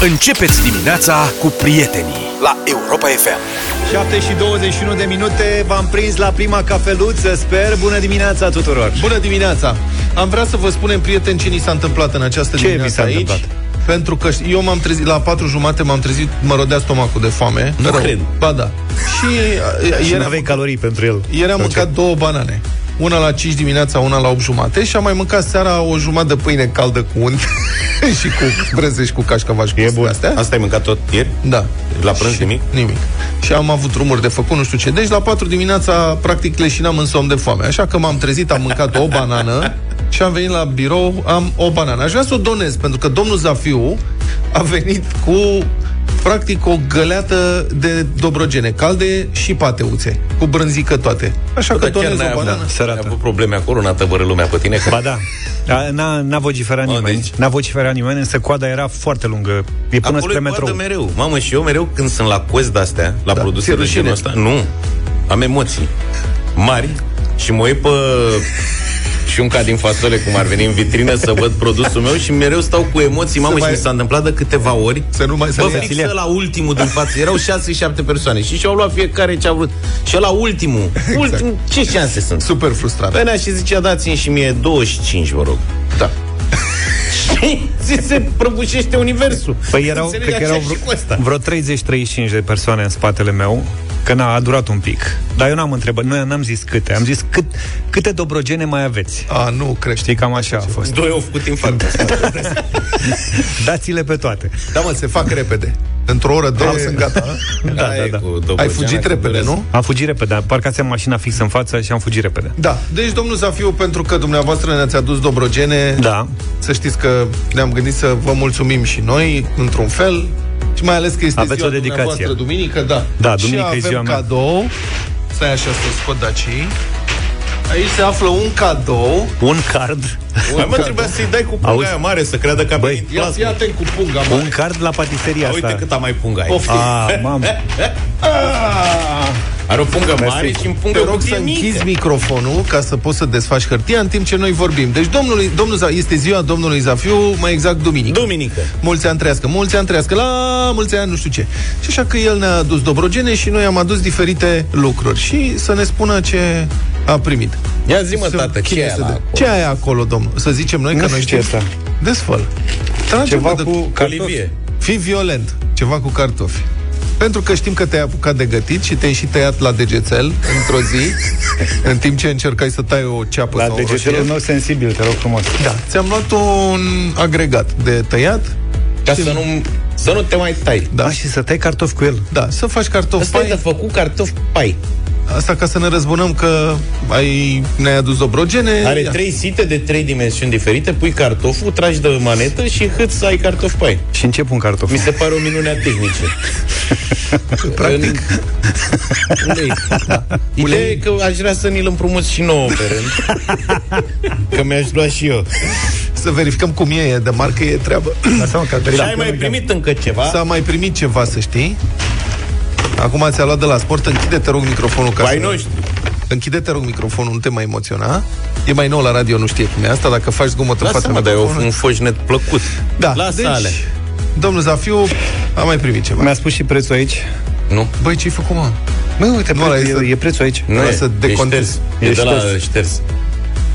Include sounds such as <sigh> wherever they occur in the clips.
Începeți dimineața cu prietenii la Europa FM. 7 și 21 de minute V-am prins la prima cafeluță Sper, bună dimineața tuturor Bună dimineața! Am vrea să vă spunem, prieteni, ce ni s-a întâmplat în această Ce dimineață mi s-a aici. întâmplat? Pentru că eu m-am trezit la patru jumate, m-am trezit, mă rodea stomacul de foame. Nu cred. Ba da. <laughs> Și, uh, Și ieri, nu aveai calorii pentru el ieri am Ok. mâncat două banane. Una la 5 dimineața, una la 8 jumate și am mai mâncat seara o jumătate de pâine caldă cu unt <laughs> și cu brânză și cu cașcaval și cu E bun. astea. Asta ai mâncat tot ieri? Da. La prânz Și- nimic? Nimic. Și am avut drumuri de făcut, nu știu ce. Deci la 4 dimineața, practic, leșinam în somn de foame. Așa că m-am trezit, am mâncat o banană <laughs> și am venit la birou, am o banană. Aș vrea să o donez, pentru că domnul Zafiu a venit cu practic o găleată de dobrogene calde și pateuțe, cu brânzică toate. Așa că Dar chiar donez n-ai o avut, banană. n-ai Sărată. avut probleme acolo, n-a tăvărât lumea pe tine? Că Ba da <laughs> A, N-a, n-a vociferat Mă, nimeni deci- N-a vociferat nimeni, însă coada era foarte lungă E până Acolo spre e metrou coadă mereu. Mamă, și eu mereu când sunt la cozi de-astea, la Da, produse ți-e de rușine. genul ăsta, nu. Am emoții mari și mă uit pe șunca din fasole, cum ar veni în vitrină, să văd produsul meu și mereu stau cu emoții. Mamă, Să și mai- mi s-a întâmplat de câteva ori. Să nu mai- să Bă, le ia. fixă la ultimul din față. Erau 6-7 persoane și și-au luat fiecare ce a vrut. Și la ultimul, <laughs> Exact. ultimul, ce șanse sunt? Super frustrat. Venea și zicea, dați-mi și mie 25, vă rog. Da. <laughs> Și ți se prăbușește universul. Păi erau, Înțelegi cred că așa erau și cu asta. vreo, vreo 30-35 de persoane în spatele meu Că n-a a durat un pic Dar eu n-am întrebat, noi n-am zis câte Am zis cât, câte dobrogene mai aveți A, nu, cred. Știi, cam așa a fost Doi au făcut infarct. <laughs> Dați-le pe toate Da, mă, se fac repede. Într-o oră, două, sunt gata. Da, da, da. Ai fugit repede, nu? Am fugit repede, am parcat mașina fix în față și am fugit repede Da, deci domnul Zafiu, pentru că dumneavoastră ne-ați adus dobrogene, Da, să știți că ne-am gândit să vă mulțumim și noi, într-un fel, și mai ales că este Aveți ziua o dedicație. dumneavoastră, duminică, da. Da, duminică și e avem ziua mea. cadou, stai așa să scot dacii, aici se află un cadou, un card Mai mă trebuia să-i dai cu punga Auzi? aia mare Să creadă că a Băi, venit ia fii plasma atent cu punga Un mare. card la patiseria Uite asta cât am mai punga ai Poftim. <laughs> Ah, mamă Are o pungă mare și în pungă Te rog cutie să închizi mică. microfonul ca să poți să desfaci hârtia în timp ce noi vorbim. Deci domnului, domnul, Za- este ziua domnului Zafiu, mai exact duminică. Duminică Mulți ani trăiască, mulți ani trăiască, la mulți ani nu știu ce. Și așa că el ne-a adus dobrogene și noi am adus diferite lucruri. Și să ne spună ce a primit. Ia zi mă Să- tată Ce cine e să la de- acolo? Ce ai acolo, domnul? Să zicem noi Nu că știu noi ce știm. e asta. Desfăl. Trage Ceva de- cu cartofi Olivier Fii violent. Ceva cu cartofi. Pentru că știm că te-ai apucat de gătit și te-ai și tăiat la degețel într-o zi, <laughs> în timp ce încercai să tai o ceapă La sau o degetelul roșie. meu sensibil, te rog frumos Da, ți-am luat un agregat de tăiat. Ca să nu, să nu te mai tai Da, Da, și să tai cartofi cu el da să faci cartofi Asta e de pai. făcut cartofi pai Asta ca să ne răzbunăm că ai, ne-ai adus dobrogene. Are Ia. trei site de trei dimensiuni diferite. Pui cartoful, tragi de manetă și hât să ai cartofi pai Și încep un cartof. Mi se pare o minune a tehnicii. <laughs> Practic, Ulei. Ideea e că aș vrea să ni-l împrumuți și nouă pe rând Că mi-aș lua și eu. Să verificăm cum e, e de marcă, e treabă. Asta mă, că Și ai mai primit încă ceva? S-a mai primit ceva, să știi. Acum ți-a luat de la sport, închide, te rog, microfonul ca Pai să... noștri Închide, te rog, microfonul, nu te mai emoționa. E mai nou la radio, nu știe cum e asta. Dacă faci zgomot în fața Lasă-mă, dar e microfonului... un foșnet plăcut Da, Lasă deci, ale domnul Zafiu a mai primit ceva. Mi-a spus și prețul aici Nu? Băi, ce-ai făcut, mă? Măi, uite, Nu, prețul, ăla e să- e, e prețul aici Nu Vreau e, să e decontez. șters E E de la șters. șters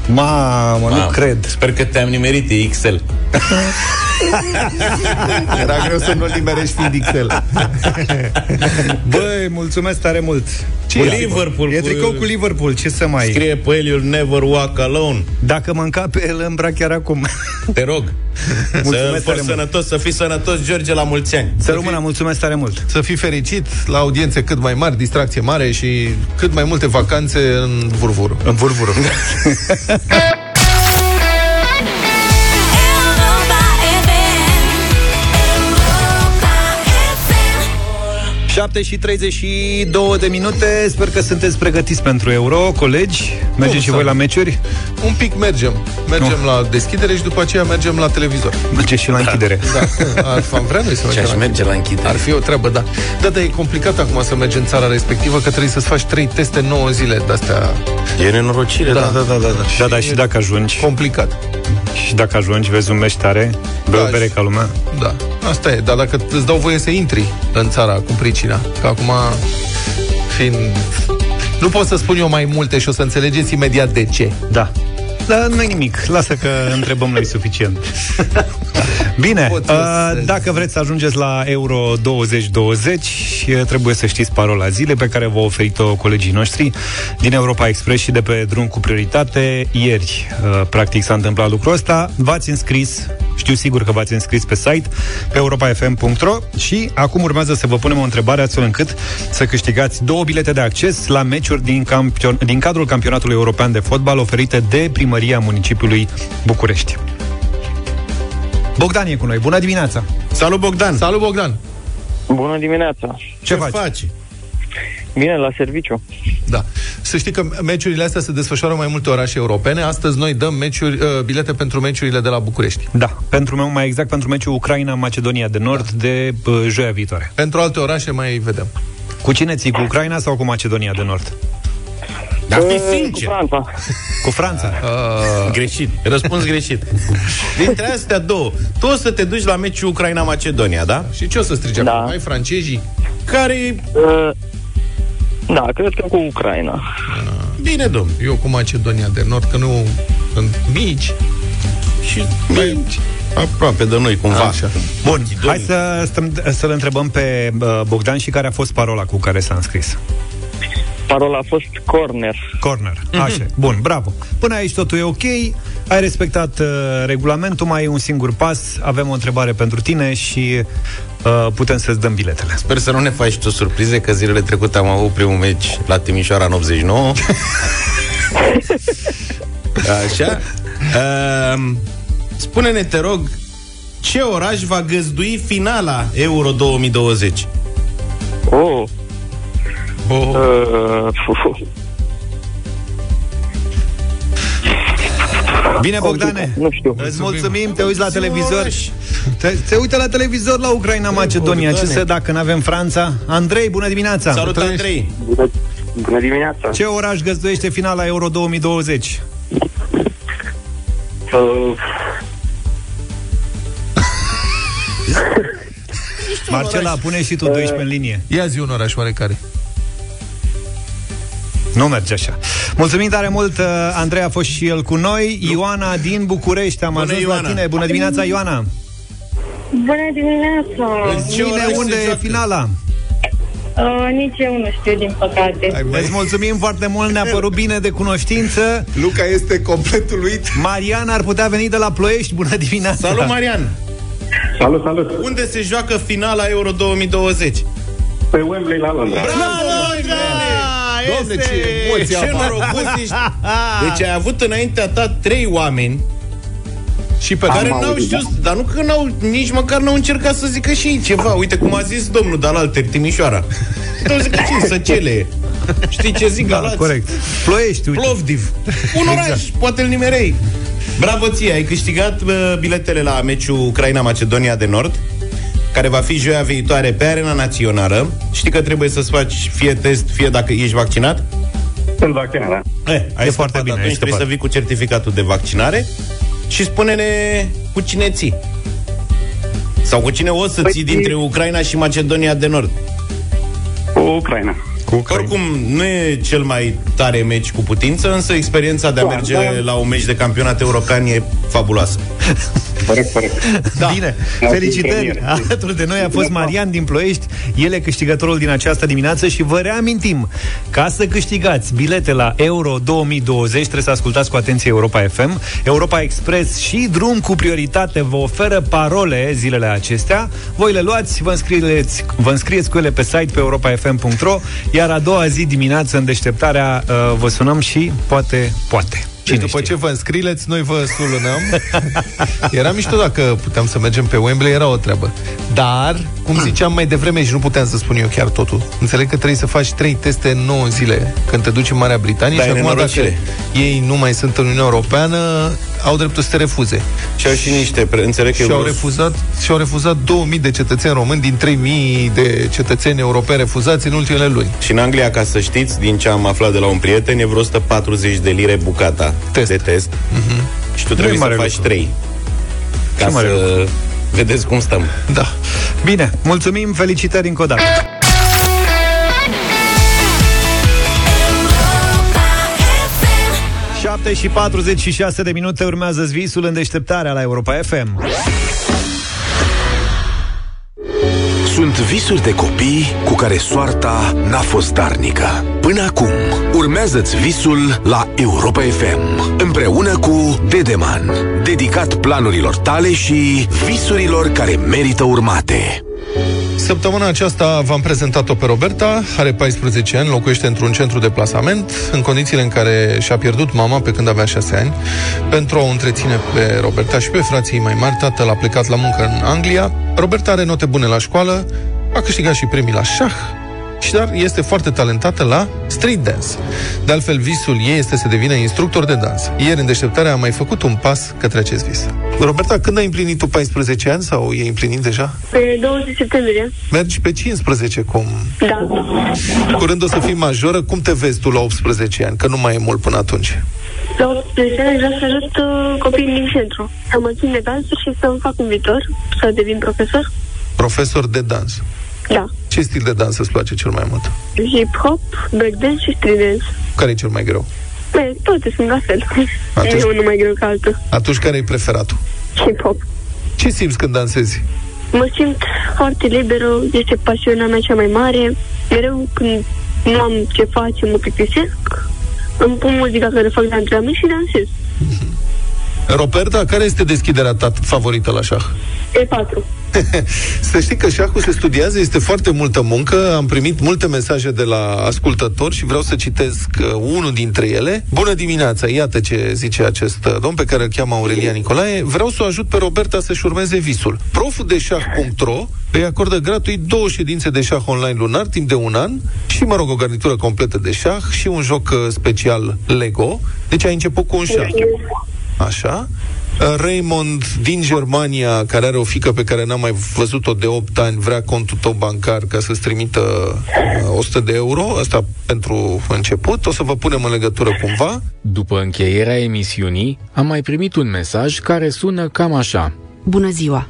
Mamă, nu Mamă, cred Sper că te-am nimerit, e XL <laughs> <laughs> Era greu să nu limerești fiind XL. <laughs> Băi, mulțumesc tare mult Ce Cu e? Liverpool E cu- tricou cu Liverpool, ce să mai... Scrie pe el, you'll never walk alone Dacă mă încape, el îmbrac chiar acum <laughs> Te rog Să Mulțumesc fii tare mult. sănătos, să fii sănătos, George, la mulți ani Să rămână, mulțumesc tare mult Să fii fericit, la audiențe cât mai mari, distracție mare și cât mai multe vacanțe în vurvuru. În vurvură 7 și 32 de minute Sper că sunteți pregătiți pentru Euro Colegi, mergeți și să voi nu? la meciuri? Un pic mergem. Mergem la deschidere și după aceea mergem la televizor. Mergeți și la închidere Da, ar, am vrea noi să Și mergem aș la merge la închidere Ar fi o treabă, da. Da, dar e complicat acum să mergi în țara respectivă, că trebuie să-ți faci trei teste 9 zile de-astea E nenorocire, Da. da, da, da, da, da. Da, da, și dacă ajungi complicat. Și dacă ajungi, vezi un meci tare, bei Da, o bere și- ca lumea. Da, asta e. Dar dacă îți dau voie să intri în țara cu pricina, că acum, fiind... Nu pot să spun eu mai multe și o să înțelegeți imediat de ce. Da. Dar nu nimic, lasă că întrebăm noi suficient. Bine, Pot să- uh, dacă vreți să ajungeți la Euro 2020, uh, trebuie să știți parola zilei pe care v-au oferit-o colegii noștri din Europa Express și de pe drum cu prioritate. Ieri, uh, practic, s-a întâmplat lucrul ăsta. V-ați înscris, știu sigur că v-ați înscris pe site, pe europafm.ro și acum urmează să vă punem o întrebare astfel încât să câștigați două bilete de acces la meciuri din, campion- din cadrul campionatului european de fotbal oferite de primăria municipiului București. Bogdan e cu noi. Bună dimineața! Salut, Bogdan! Salut, Bogdan! Bună dimineața! Ce, faci? faci? Bine, la serviciu. Da. Să știi că meciurile astea se desfășoară în mai multe orașe europene. Astăzi noi dăm meciuri, uh, bilete pentru meciurile de la București. Da, pentru meu, mai exact pentru meciul Ucraina-Macedonia de Nord da. de uh, joia viitoare. Pentru alte orașe mai vedem. Cu cine ții? Cu Ucraina sau cu Macedonia de Nord? Dar fi Uh, sincer. Cu Franța. Cu Franța. Uh, Greșit. Răspuns greșit. Dintre astea două, tu o să te duci la meciul Ucraina-Macedonia, da? și ce o să strige Da. acum? Hai francezii? Care Uh, da, cred că cu Ucraina. Bine, domn. Eu cu Macedonia de Nord, că nu sunt mici. Și mici. Aproape de noi, cumva. Așa. Bun, hai să stăm, să-l întrebăm pe uh, Bogdan și care a fost parola cu care s-a înscris. Parola a fost corner. Corner. Așa. Bun, bravo. Până aici totul e ok. Ai respectat uh, regulamentul, mai e un singur pas. Avem o întrebare pentru tine și uh, putem să-ți dăm biletele. Sper să nu ne faci tu surprize Că zilele trecute am avut primul meci La Timișoara în 89 <laughs> Așa um, Spune-ne, te rog Ce oraș va găzdui finala Euro 2020? Oh, Oh. uh, fu- Bine, Bogdane! nu știu. Îți mulțumim, te uiți la Zi un televizor oraș. te, te uite la televizor la Ucraina-Macedonia Ce Bogdane. să dacă n-avem Franța? Andrei, bună dimineața! Salut, Andrei! Bună, bună dimineața. Ce oraș găzduiește finala Euro 2020? Uh, Marcela, pune și tu 12 în linie Ia zi un oraș oarecare. Nu merge așa. Mulțumim tare mult, uh, Andrei a fost și el cu noi. Ioana din București, am Bună, ajuns Ioana. la tine. Bună dimineața, Ioana. Bună dimineața! Ce Bine, oraș se unde e joacă? finala? Uh, nici eu nu știu, din păcate. Îți mulțumim foarte mult, ne-a părut bine de cunoștință. Luca este complet uluit. Marian ar putea veni de la Ploiești. Bună dimineața. Salut, Marian! Salut, salut! Unde se joacă finala Euro 2020? Pe Wembley la Londra. Doamne, ce emoție Ce apar. norocos ești! Deci ai avut înaintea ta trei oameni Și pe care Am n-au auzit, știut, dar nu că n-au, nici măcar n-au încercat să zică și ei ceva. Uite cum a zis domnul Dalalter, Timișoara. Tu zic ce săcele. Știi ce zic Da, Galați? corect. Ploiești, uite. Plovdiv. Un oraș, poate îl nimerei. Bravo ție, ai câștigat uh, biletele la meciul Ucraina-Macedonia de Nord care va fi joia viitoare pe arena națională. Știi că trebuie să-ți faci fie test, fie dacă ești vaccinat? Sunt vaccinat, da. Eh, ai E scăpat, foarte bine, ai Atunci trebuie scăpat. să vii cu certificatul de vaccinare și spune-ne cu cine ții. Sau cu cine o să ții Păi- dintre Ucraina și Macedonia de Nord. Cu Ucraina. Cu Ucraina. Oricum, nu e cel mai tare meci cu putință, însă experiența de a Da, merge da. la un meci de campionat european e fabuloasă. <laughs> Corect, corect. Da. Bine, Da, felicitări! premieră. Alături de noi a fost Marian din Ploiești, el e câștigătorul din această dimineață și vă reamintim, ca să câștigați bilete la Euro 2020, trebuie să ascultați cu atenție Europa FM. Europa Express și Drum cu prioritate vă oferă parole zilele acestea. Voi le luați, vă înscrieți, vă înscrieți cu ele pe site pe europafm.ro, iar a doua zi dimineață în deșteptarea uh, vă sunăm și poate, poate. Deci Cine după știe? ce vă înscrileți, noi vă sulunăm. <laughs> Era mișto dacă puteam să mergem pe Wembley, era o treabă. Dar, cum ziceam mai devreme și nu puteam să spun eu chiar totul, înțeleg că trebuie să faci trei teste în 9 zile când te duci în Marea Britanie Da, și e acum dacă nenorocire. ei nu mai sunt în Uniunea Europeană, au dreptul să te refuze. Și au și niște, pre- înțeleg că e Și au vreo- refuzat, și au refuzat 2000 de cetățeni români din 3000 de cetățeni europeni refuzați în ultimele luni. Și în Anglia, ca să știți, din ce am aflat de la un prieten, e vreo 140 de lire bucata Test. de test. Uh-huh. Și tu trebuie să mare faci lucru. 3. Ca mare să vedeți cum stăm. Da. Bine, mulțumim, felicitări încă o dată. Europa FM 7 și 46 de minute urmează visul în deșteptarea la Europa FM. Sunt visuri de copii cu care soarta n-a fost darnică. Până acum, urmează-ți visul la Europa FM, împreună cu Dedeman, dedicat planurilor tale și visurilor care merită urmate. Săptămâna aceasta v-am prezentat-o pe Roberta, are 14 ani, locuiește într-un centru de plasament, în condițiile în care și-a pierdut mama pe când avea 6 ani. Pentru a o întreține pe Roberta și pe frații ei mai mari, tatăl a plecat la muncă în Anglia. Roberta are note bune la școală, a câștigat și premii la șah, și dar este foarte talentată la street dance. De altfel, visul ei este să devină instructor de dans. Ieri, în deșteptarea, a mai făcut un pas către acest vis. Roberta, când ai împlinit tu 14 ani sau e împlinit deja? Pe 20 septembrie. Mergi pe 15, cum Da. Curând o să fii majoră, cum te vezi tu la 18 ani? Că nu mai e mult până atunci. La 18 ani vreau să ajut uh, copiii din centru. Să mă țin de dansuri și să-mi fac un viitor, să devin profesor. Profesor de dans. Da. Ce stil de dans îți place cel mai mult? Hip-hop, breakdance și street dance. Care e cel mai greu? Bine, toate sunt la fel. Atunci- E unul mai greu ca altul. Atunci care e preferatul? Hip-hop. Ce simți când dansezi? Mă simt foarte liberă, este pasiunea mea cea mai mare. Mereu când nu am ce face, mă plictisesc, îmi pun muzica care fac de antrenament și dansez. Roberta, care este deschiderea ta favorită la șah? E4. <laughs> Să știi că șahul se studiază, este foarte multă muncă. Am primit multe mesaje de la ascultători și vreau să citesc uh, unul dintre ele. Bună dimineața, iată ce zice acest uh, domn pe care îl cheamă Aurelia Nicolae. Vreau să o ajut pe Roberta să-și urmeze visul. Proful de șah.ro îi acordă gratuit două ședințe de șah online lunar timp de un an și, mă rog, o garnitură completă de șah și un joc uh, special Lego. Deci ai început cu un șah. Așa. Uh, Raymond din Germania, care are o fică pe care n-am mai văzut-o de 8 ani, vrea contul tău bancar ca să-ți trimită uh, 100 de euro, asta pentru început. O să vă punem în legătură cumva. După încheierea emisiunii, am mai primit un mesaj care sună cam așa. Bună ziua!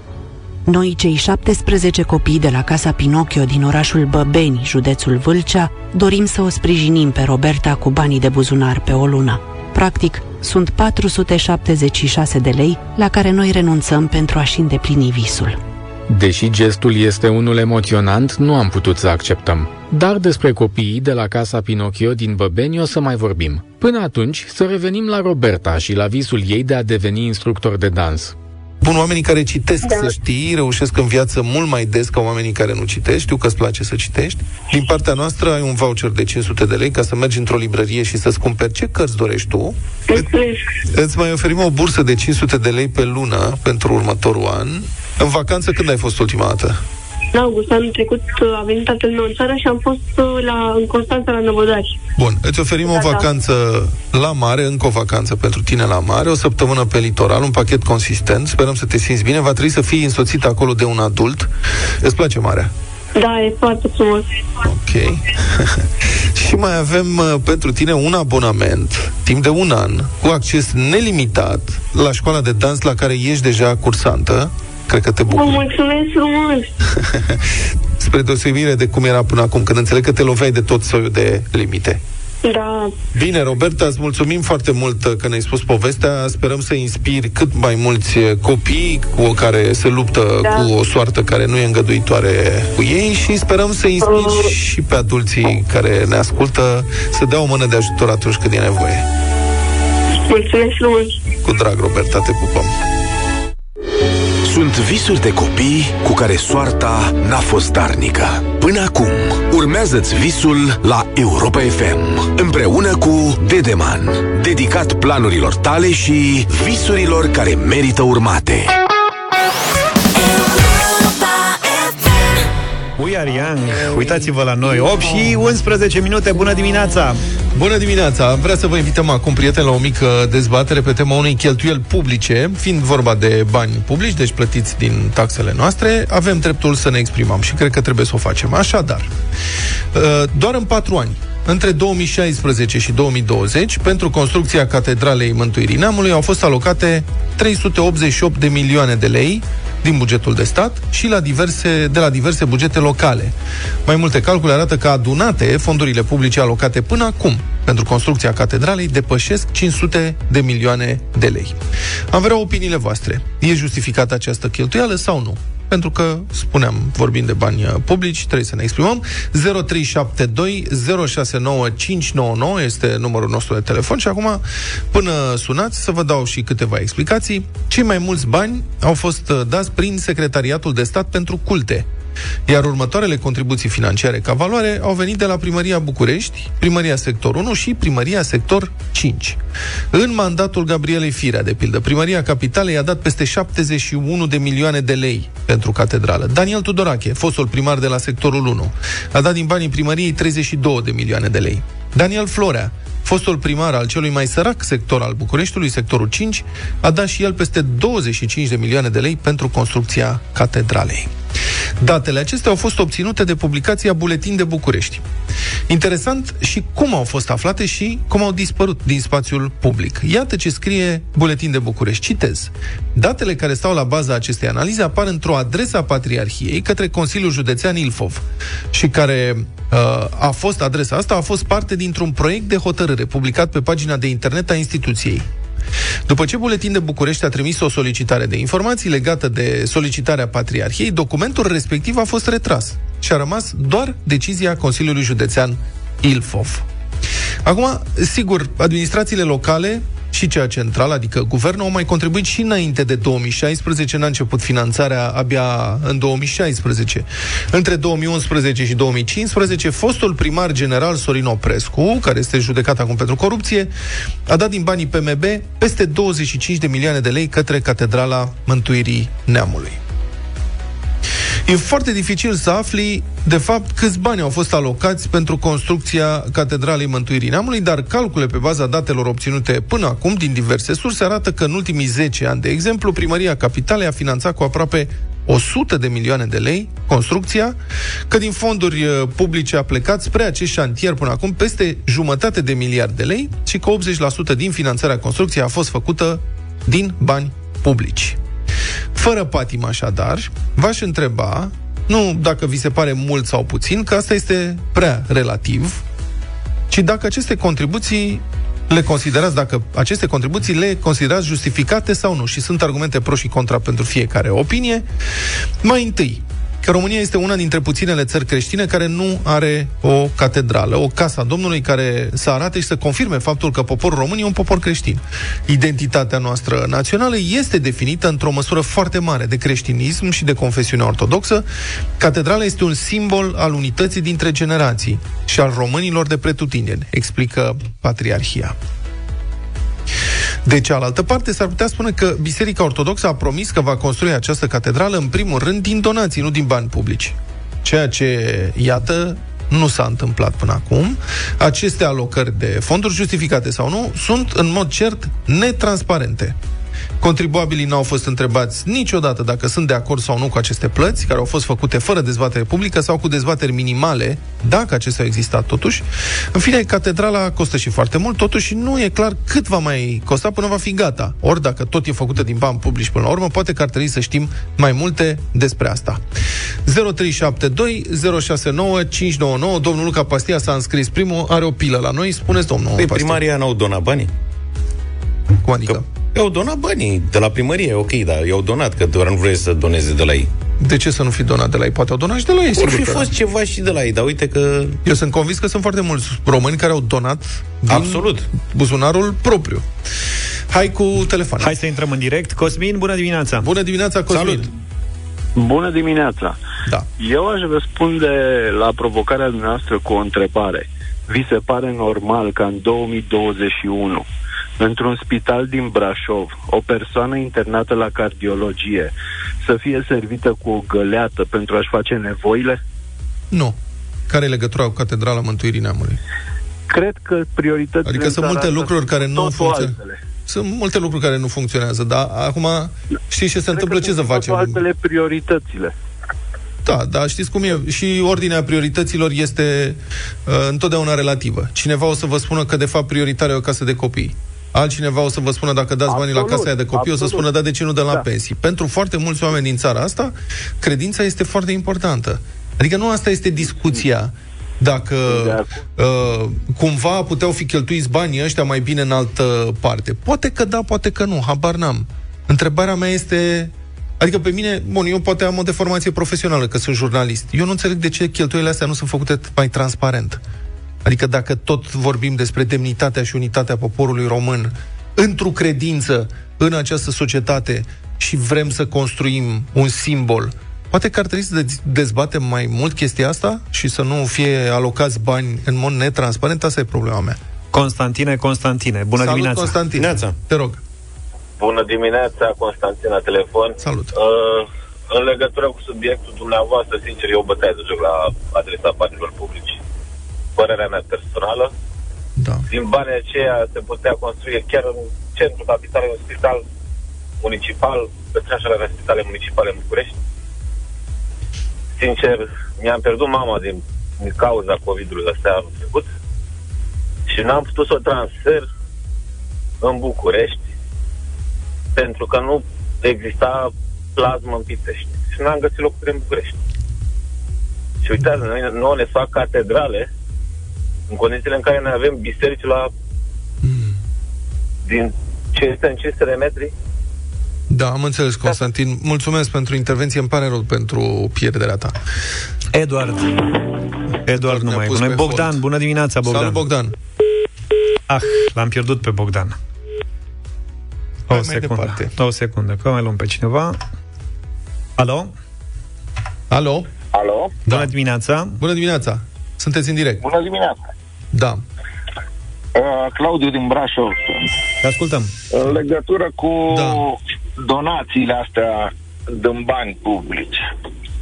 Noi, cei 17 copii de la Casa Pinocchio din orașul Băbeni, județul Vâlcea, dorim să o sprijinim pe Roberta cu banii de buzunar pe o lună. Practic, sunt 476 de lei la care noi renunțăm pentru a-și îndeplini visul. Deși gestul este unul emoționant, nu am putut să acceptăm. Dar despre copiii de la Casa Pinocchio din Băbeni o să mai vorbim. Până atunci, să revenim la Roberta și la visul ei de a deveni instructor de dans. Bun, oamenii care citesc, da. să știi, reușesc în viață mult mai des ca oamenii care nu citești. Știu că îți place să citești. Din partea noastră ai un voucher de 500 de lei ca să mergi într-o librărie și să-ți cumperi ce cărți dorești tu. Mulțumesc. Îți mai oferim o bursă de 500 de lei pe lună pentru următorul an. În vacanță, când ai fost ultima dată? În august anul trecut uh, a venit tatăl meu în țară și am fost uh, la, în Constanța la Năvodari. Bun, îți oferim o Da, da. vacanță la mare, încă o vacanță pentru tine la mare, o săptămână pe litoral, un pachet consistent, sperăm să te simți bine, va trebui să fii însoțit acolo de un adult. Îți place marea? Da, e foarte frumos. Ok. <laughs> și mai avem uh, pentru tine un abonament, timp de un an, cu acces nelimitat la școala de dans la care ești deja cursantă. Cred că te Vă bucuri. mulțumesc frumos. <laughs> Spre deosebire de cum era până acum, când înțeleg că te loveai de tot soiul de limite. Da, Bine, Roberta, îți mulțumim foarte mult uh, că ne-ai spus povestea. Sperăm să inspiri cât mai mulți uh, copii cu o care se luptă Da. cu o soartă care nu e îngăduitoare cu ei și sperăm să inspiri Uh. și pe adulții care ne ascultă să dea o mână de ajutor atunci când e nevoie. mulțumesc frumos. Cu drag, Roberta, te pupăm. Sunt visuri de copii cu care soarta n-a fost darnică. Până acum, urmează-ți visul la Europa FM, împreună cu Dedeman, dedicat planurilor tale și visurilor care merită urmate. We are young. Uitați-vă la noi. 8 și 11 minute. Bună dimineața! Bună dimineața! Vrea să vă invităm acum, prieteni, la o mică dezbatere pe tema unei cheltuieli publice, fiind vorba de bani publici, deci plătiți din taxele noastre, avem dreptul să ne exprimăm și cred că trebuie să o facem. Așadar, uh, doar în patru ani, între 2016 și 2020, pentru construcția Catedralei Mântuirii Neamului au fost alocate 388 de milioane de lei din bugetul de stat și la diverse, de la diverse bugete locale. Mai multe calcule arată că adunate fondurile publice alocate până acum pentru construcția catedralei depășesc 500 de milioane de lei. Am vrea opiniile voastre. E justificată această cheltuială sau nu? Pentru că, spuneam, vorbim de bani uh, publici, trebuie să ne exprimăm. 0372 069599 este numărul nostru de telefon și acum, până sunați, să vă dau și câteva explicații. Cei mai mulți bani au fost uh, dați prin Secretariatul de Stat pentru Culte, iar următoarele contribuții financiare ca valoare au venit de la Primăria București, Primăria Sector 1 și Primăria Sector 5. În mandatul Gabrielei Firea, de pildă, Primăria Capitalei a dat peste 71 de milioane de lei pentru catedrală. Daniel Tudorache, fostul primar de la Sectorul 1, a dat din banii primăriei 32 de milioane de lei. Daniel Florea, fostul primar al celui mai sărac sector al Bucureștiului, sectorul 5, a dat și el peste 25 de milioane de lei pentru construcția catedralei. Datele acestea au fost obținute de publicația Buletin de București. Interesant și cum au fost aflate și cum au dispărut din spațiul public. Iată ce scrie Buletin de București. Citez. Datele care stau la baza acestei analize apar într-o adresă a Patriarhiei către Consiliul Județean Ilfov și care uh, a fost, adresa asta a fost parte dintr-un proiect de hotărâre publicat pe pagina de internet a instituției. După ce Buletin de București a trimis o solicitare de informații legată de solicitarea Patriarhiei, documentul respectiv a fost retras și a rămas doar decizia Consiliului Județean Ilfov. Acum, sigur, administrațiile locale și cea centrală, adică guvernul, au mai contribuit și înainte de 2016, n-a început finanțarea abia în 2016. Între 2011 și 2015, fostul primar general Sorin Oprescu, care este judecat acum pentru corupție, a dat din banii PMB peste 25 de milioane de lei către Catedrala Mântuirii Neamului. E foarte dificil să afli, de fapt, câți bani au fost alocați pentru construcția Catedralei Mântuirii Neamului, dar calcule pe baza datelor obținute până acum din diverse surse arată că în ultimii 10 ani, de exemplu, Primăria Capitalei a finanțat cu aproape 100 de milioane de lei construcția, că din fonduri uh, publice a plecat spre acest șantier până acum peste jumătate de miliard de lei și că 80% din finanțarea construcției a fost făcută din bani publici. Fără patim așadar, v-aș întreba, nu dacă vi se pare mult sau puțin, că asta este prea relativ, ci dacă aceste contribuții le considerați, dacă aceste contribuții le considerați justificate sau nu. Și sunt argumente pro și contra pentru fiecare opinie. Mai întâi, că România este una dintre puținele țări creștine care nu are o catedrală, o casa Domnului care să arate și să confirme faptul că poporul român e un popor creștin. Identitatea noastră națională este definită într-o măsură foarte mare de creștinism și de confesiune ortodoxă. Catedrala este un simbol al unității dintre generații și al românilor de pretutindeni, explică Patriarhia. De cealaltă parte, s-ar putea spune că Biserica Ortodoxă a promis că va construi această catedrală, în primul rând, din donații, nu din bani publici. Ceea ce, iată, nu s-a întâmplat până acum. Aceste alocări de fonduri, justificate sau nu, sunt în mod cert netransparente. Contribuabilii n-au fost întrebați niciodată dacă sunt de acord sau nu cu aceste plăți, care au fost făcute fără dezbatere publică sau cu dezbateri minimale, dacă acestea au existat totuși. În fine, catedrala costă și foarte mult, totuși nu e clar cât va mai costa până va fi gata. Ori dacă tot e făcută din bani publici până la urmă, poate că ar trebui să știm mai multe despre asta. 0372 069 599 Domnul Luca Pastia s-a înscris primul, are o pilă la noi. Spuneți, domnul Păi Pastia. primaria n-au donat banii? Cum adică? Că i-au donat banii de la primărie, ok, dar i-au donat, că doar nu vrei să doneze de la ei. De ce să nu fi donat de la ei? Poate au donat și de la ei, Or sigur fi că da. fost ceva și de la ei, dar uite că... Eu sunt convins că sunt foarte mulți români care au donat din Absolut. buzunarul propriu. Hai cu telefon. Hai să intrăm în direct. Cosmin, bună dimineața! Bună dimineața, Cosmin. Salut. Bună dimineața! Da. Eu aș răspunde la provocarea dumneavoastră cu o întrebare. Vi se pare normal ca în 2021, într-un spital din Brașov, o persoană internată la cardiologie să fie servită cu o găleată pentru a-și face nevoile? Nu. Care e legătura cu Catedrala Mântuirii Neamului? Cred că prioritățile Adică în sunt țara multe asta lucruri sunt care nu totul funcționează. altele. Sunt multe lucruri care nu funcționează, dar acum știi ce se Cred întâmplă, că ce să sunt totul facem? altele prioritățile. Da, dar știți cum e? Și ordinea priorităților este uh, întotdeauna relativă. Cineva o să vă spună că, de fapt, prioritară e o casă de copii. Altcineva o să vă spună dacă dați banii la Absolut, casa aia de copii, o să absolut. spună da, de ce nu dă la Da. pensii. Pentru foarte mulți oameni din țara asta, credința este foarte importantă. Adică nu asta este discuția dacă uh, cumva puteau fi cheltuiți banii ăștia mai bine în altă parte. Poate că da, poate că nu, habar n-am. Întrebarea mea este... Adică pe mine, bun, eu poate am o deformație profesională, că sunt jurnalist. Eu nu înțeleg de ce cheltuielile astea nu sunt făcute mai transparent. Adică dacă tot vorbim despre demnitatea și unitatea poporului român într-o credință în această societate și vrem să construim un simbol, poate că ar trebui să dez- dezbatem mai mult chestia asta și să nu fie alocați bani în mod netransparent. Asta e problema mea. Constantine, Constantine, bună Salut, dimineața. Constantin. Te rog. Bună dimineața, Constantin la telefon. Salut. Uh, în legătură cu subiectul dumneavoastră, sincer, eu bătaie de joc la adresa banilor publici. Părerea mea personală. Da. Din banii aceia se putea construi chiar în centrul capitalei un spital municipal, pe tranșele de spitale municipale în București. Sincer, mi-am pierdut mama din, din cauza COVID-ului ăsta anul trecut și n-am putut să o transfer în București pentru că nu exista plasmă în Pitești și n-am găsit locuri în București. Și uitați, noi, nouă ne fac catedrale în condițiile în care noi avem biserici la din 500 în 500 de metri Da, am înțeles, Constantin. Mulțumesc pentru intervenție. Îmi pare rău pentru pierderea ta. Eduard. Eduard nu mai e cu noi. Bogdan, bună dimineața, Bogdan. Salut, Bogdan. Ah, l-am pierdut pe Bogdan. O mai secundă. departe. O secundă, că mai luăm pe cineva. Alo? Alo? Alo? Bună dimineața. Bună dimineața. Sunteți în direct. Bună dimineața! Da. Uh, Claudiu din Brașov. Te ascultăm. În legătură cu da. donațiile astea din bani publici.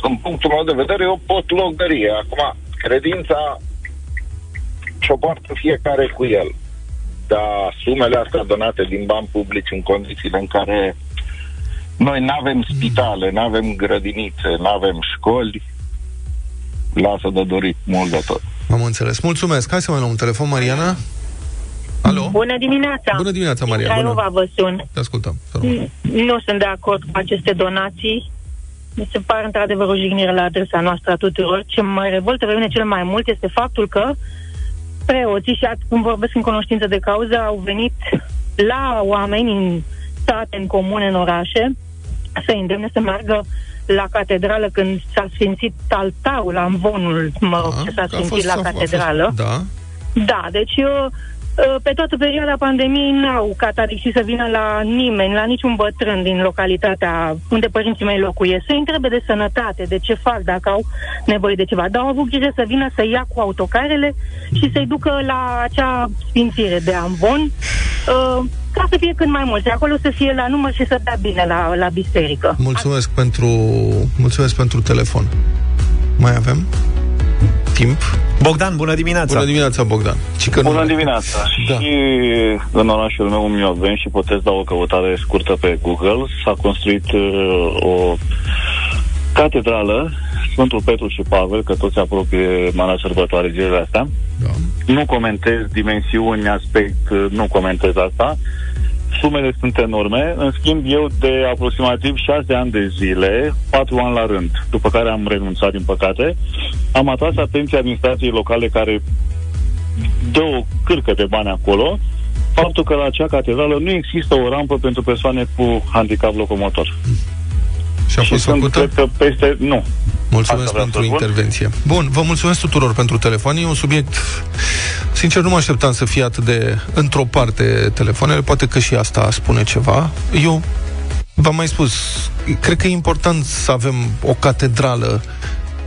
În punctul meu de vedere, e o potlogărie. Acum, credința și-o poartă fiecare cu el. Dar sumele astea donate din bani publici în condițiile în care noi nu avem spitale, nu avem grădinițe, nu avem școli, lasă de dorit mult de tot. Am înțeles. Mulțumesc. Hai să mai luăm un telefon, Mariana. Alo? Bună dimineața! Bună dimineața, Maria. Din Bună. Craiova vă sun. Te ascultăm. Nu sunt de acord cu aceste donații. Mi se pare într-adevăr o jignire la adresa noastră a tuturor. Ce mă revoltă pe mine cel mai mult este faptul că preoții, și at- cum vorbesc în cunoștință de cauză, au venit la oameni în state, în comune, în orașe, să îndemne să meargă la catedrală când s-a sfințit altarul, amvonul, mă rog, ce s-a A sfințit fost- la a fost- catedrală. Da. Da, deci eu, pe toată perioada pandemiei n-au catadixit să vină la nimeni, la niciun bătrân din localitatea unde părinții mei locuiesc, să-i întrebe de sănătate, de ce fac, dacă au nevoie de ceva. Dar au avut grijă să vină să ia cu autocarele și să-i ducă la acea sfințire de amvon, uh, ca să fie cât mai mulți. Acolo să fie la număr și să dea bine la, la biserică. Mulțumesc pentru, mulțumesc pentru telefon. Mai avem timp? Bogdan, bună dimineața! Bună dimineața, Bogdan. Și că Bună nu... dimineața! Da. Și în orașul meu, Mioveni, și puteți da o căutare scurtă pe Google, s-a construit uh, o catedrală, Sfântul Petru și Pavel, că toți se apropie marea sărbătoare zilele astea. Da. Nu comentez dimensiuni, aspect, uh, nu comentez asta. Sumele sunt enorme. În schimb, eu de aproximativ șase ani de zile, patru ani la rând, după care am renunțat, din păcate, am atras atenția administrației locale care dă o cârcă de bani acolo, faptul că la acea catedrală nu există o rampă pentru persoane cu handicap locomotor. Și a fost sunt, făcută? Cred că peste... Nu. Mulțumesc Asta vreau pentru să spun. intervenție. Bun, vă mulțumesc tuturor pentru telefon. E un subiect, sincer, nu mă așteptam să fie atât de într-o parte telefoanele. Poate că și asta spune ceva. Eu v-am mai spus, cred că e important să avem o catedrală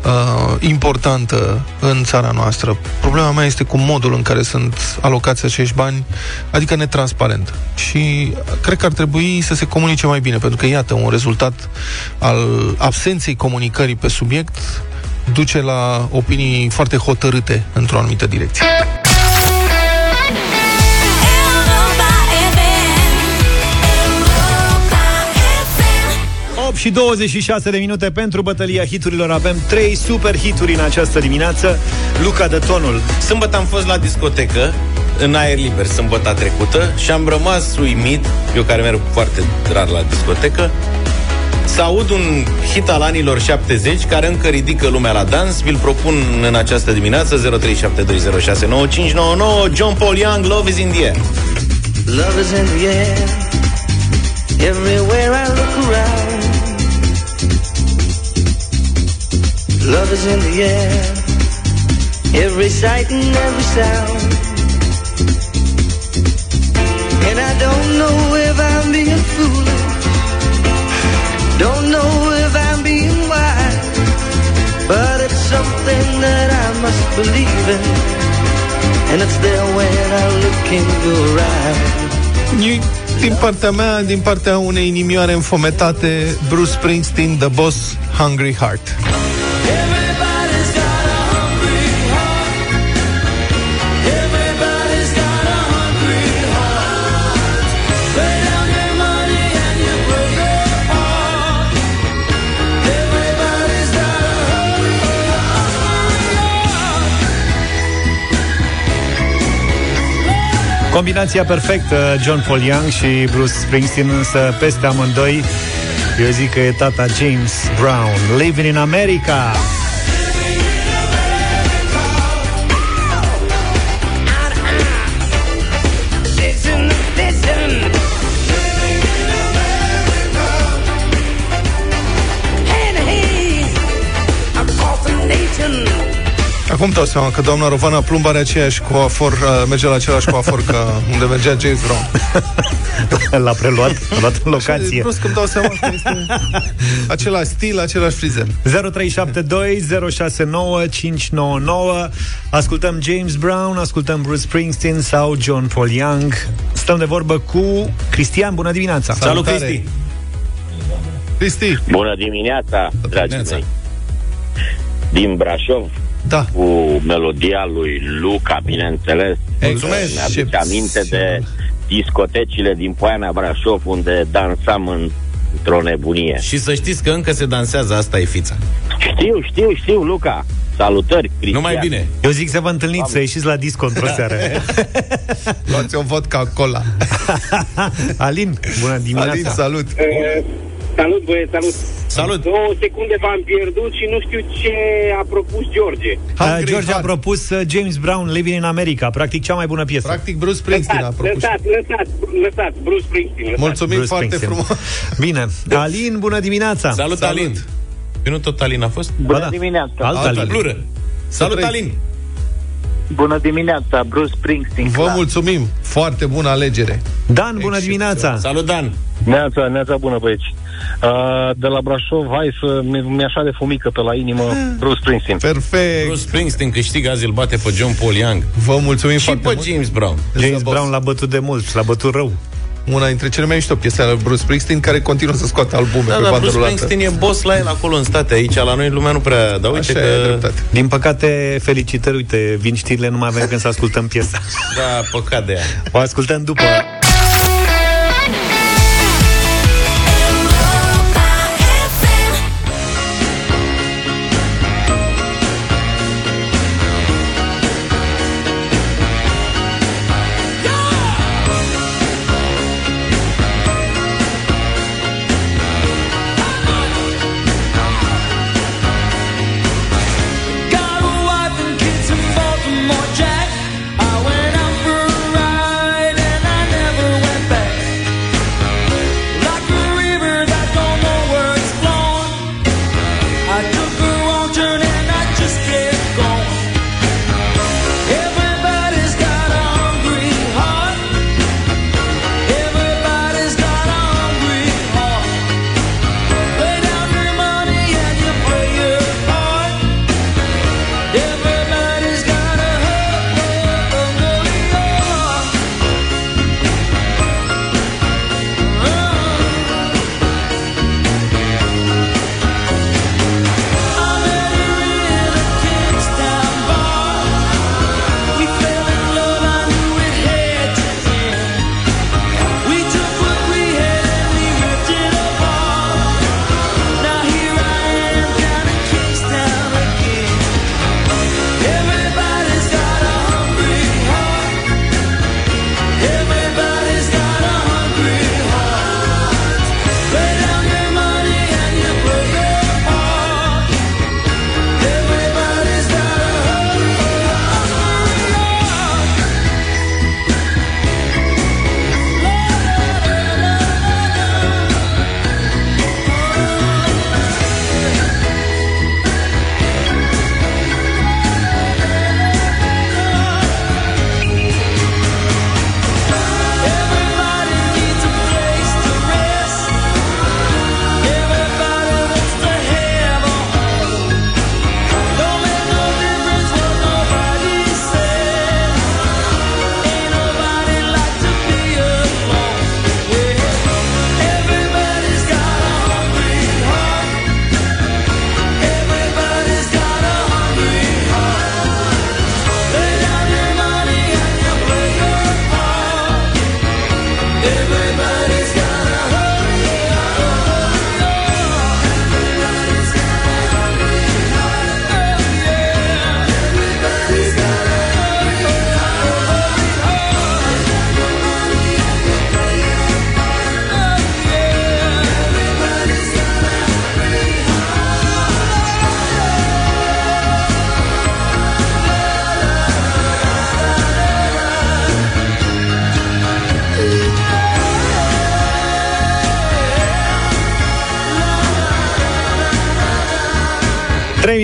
uh, importantă în țara noastră. Problema mea este cu modul în care sunt alocați acești bani, adică netransparent. Și cred că ar trebui să se comunice mai bine, pentru că, iată, un rezultat al absenței comunicării pe subiect duce la opinii foarte hotărâte într-o anumită direcție. Și 26 de minute pentru bătălia hiturilor. Avem 3 super hituri în această dimineață. Luca de tonul. Sâmbătă am fost la discotecă în aer liber sâmbătă trecută și am rămas uimit, eu care merg foarte rar la discotecă, să aud un hit al anilor 70 care încă ridică lumea la dans. Vi-l propun în această dimineață 0372069599 John Paul Young, Love is in the air. Love is in the air. Everywhere I look around. Love is in the air. Every sight and every sound. And I don't know if I'm being foolish. Don't know if I'm being wise. But it's something that I must believe in. And it's there when I look in your eyes. Din partea mea, din partea unei inimioare înfometate, Bruce Springsteen, The Boss, Hungry Heart. Combinația perfectă, John Paul Young și Bruce Springsteen, însă peste amândoi, eu zic că e tata James Brown, Living in America. Acum dau seama că doamna Rovana Plumb are aceeași coafor, uh, merge la același coafor ca unde mergea James Brown. <laughs> L-a preluat, a luat în locație. Brusc îmi dau seama că este <laughs> același stil, același frizer. 0372069599 Ascultăm James Brown, ascultăm Bruce Springsteen sau John Paul Young. Stăm de vorbă cu Cristian. Bună dimineața! Salut, Cristi! Cristi! Bună dimineața, dragii mei! Din Brașov, da. cu melodia lui Luca, bineînțeles. Mulțumesc! Mi-aduce aminte de discotecile din Poiana Brașov, unde dansam în, într-o nebunie. Și să știți că încă se dansează, asta e fița. Știu, știu, știu, Luca. Salutări, Cristian. Numai bine. Eu zic să vă întâlniți, să ieșiți la disco într-o <laughs> seară. Luați o vodka cola. <laughs> Alin, bună dimineața! Alin, salut! Eh, Salut, băieți, salut. Salut. Două secunde v-am pierdut și nu știu ce a propus George. Uh, George a propus uh, James Brown, Living in America, practic cea mai bună piesă. Practic Bruce Springsteen a propus. Lăsați, lăsați, lăsați, Bruce Springsteen. Lăsați. Mulțumim Bruce foarte Springsteen. frumos. Bine. Alin, bună dimineața! Salut, Salut. Alin! Eu nu tot Alin a fost? Ba da. dimineața. Alt Alt Alin. Alin. Blură. Salut, trăiți. Alin! Bună dimineața, Bruce Springsteen. Vă clar. mulțumim. Foarte bună alegere. Dan, bună dimineața! Salut, Dan! Neața, neața bună băieți. Uh, de la Brașov, hai să mi- mi așa de fumică pe la inimă Bruce Springsteen. Perfect. Bruce Springsteen câștigă azi, îl bate pe John Paul Young. Vă mulțumim Și foarte pe mult. James Brown. James Brown l-a bătut de mult, l-a bătut rău. Una dintre cele mai mișto piese ale lui Bruce Springsteen care continuă să scoată albume Da, pe dar bandă Bruce rulată. Springsteen e boss la el acolo în state. Aici, la noi, lumea nu prea... Dar uite Așa că... e dreptate. Din păcate, felicitări, uite, vin știrile, nu mai avem când să ascultăm piesa. Da, păcat de ea. O ascultăm după.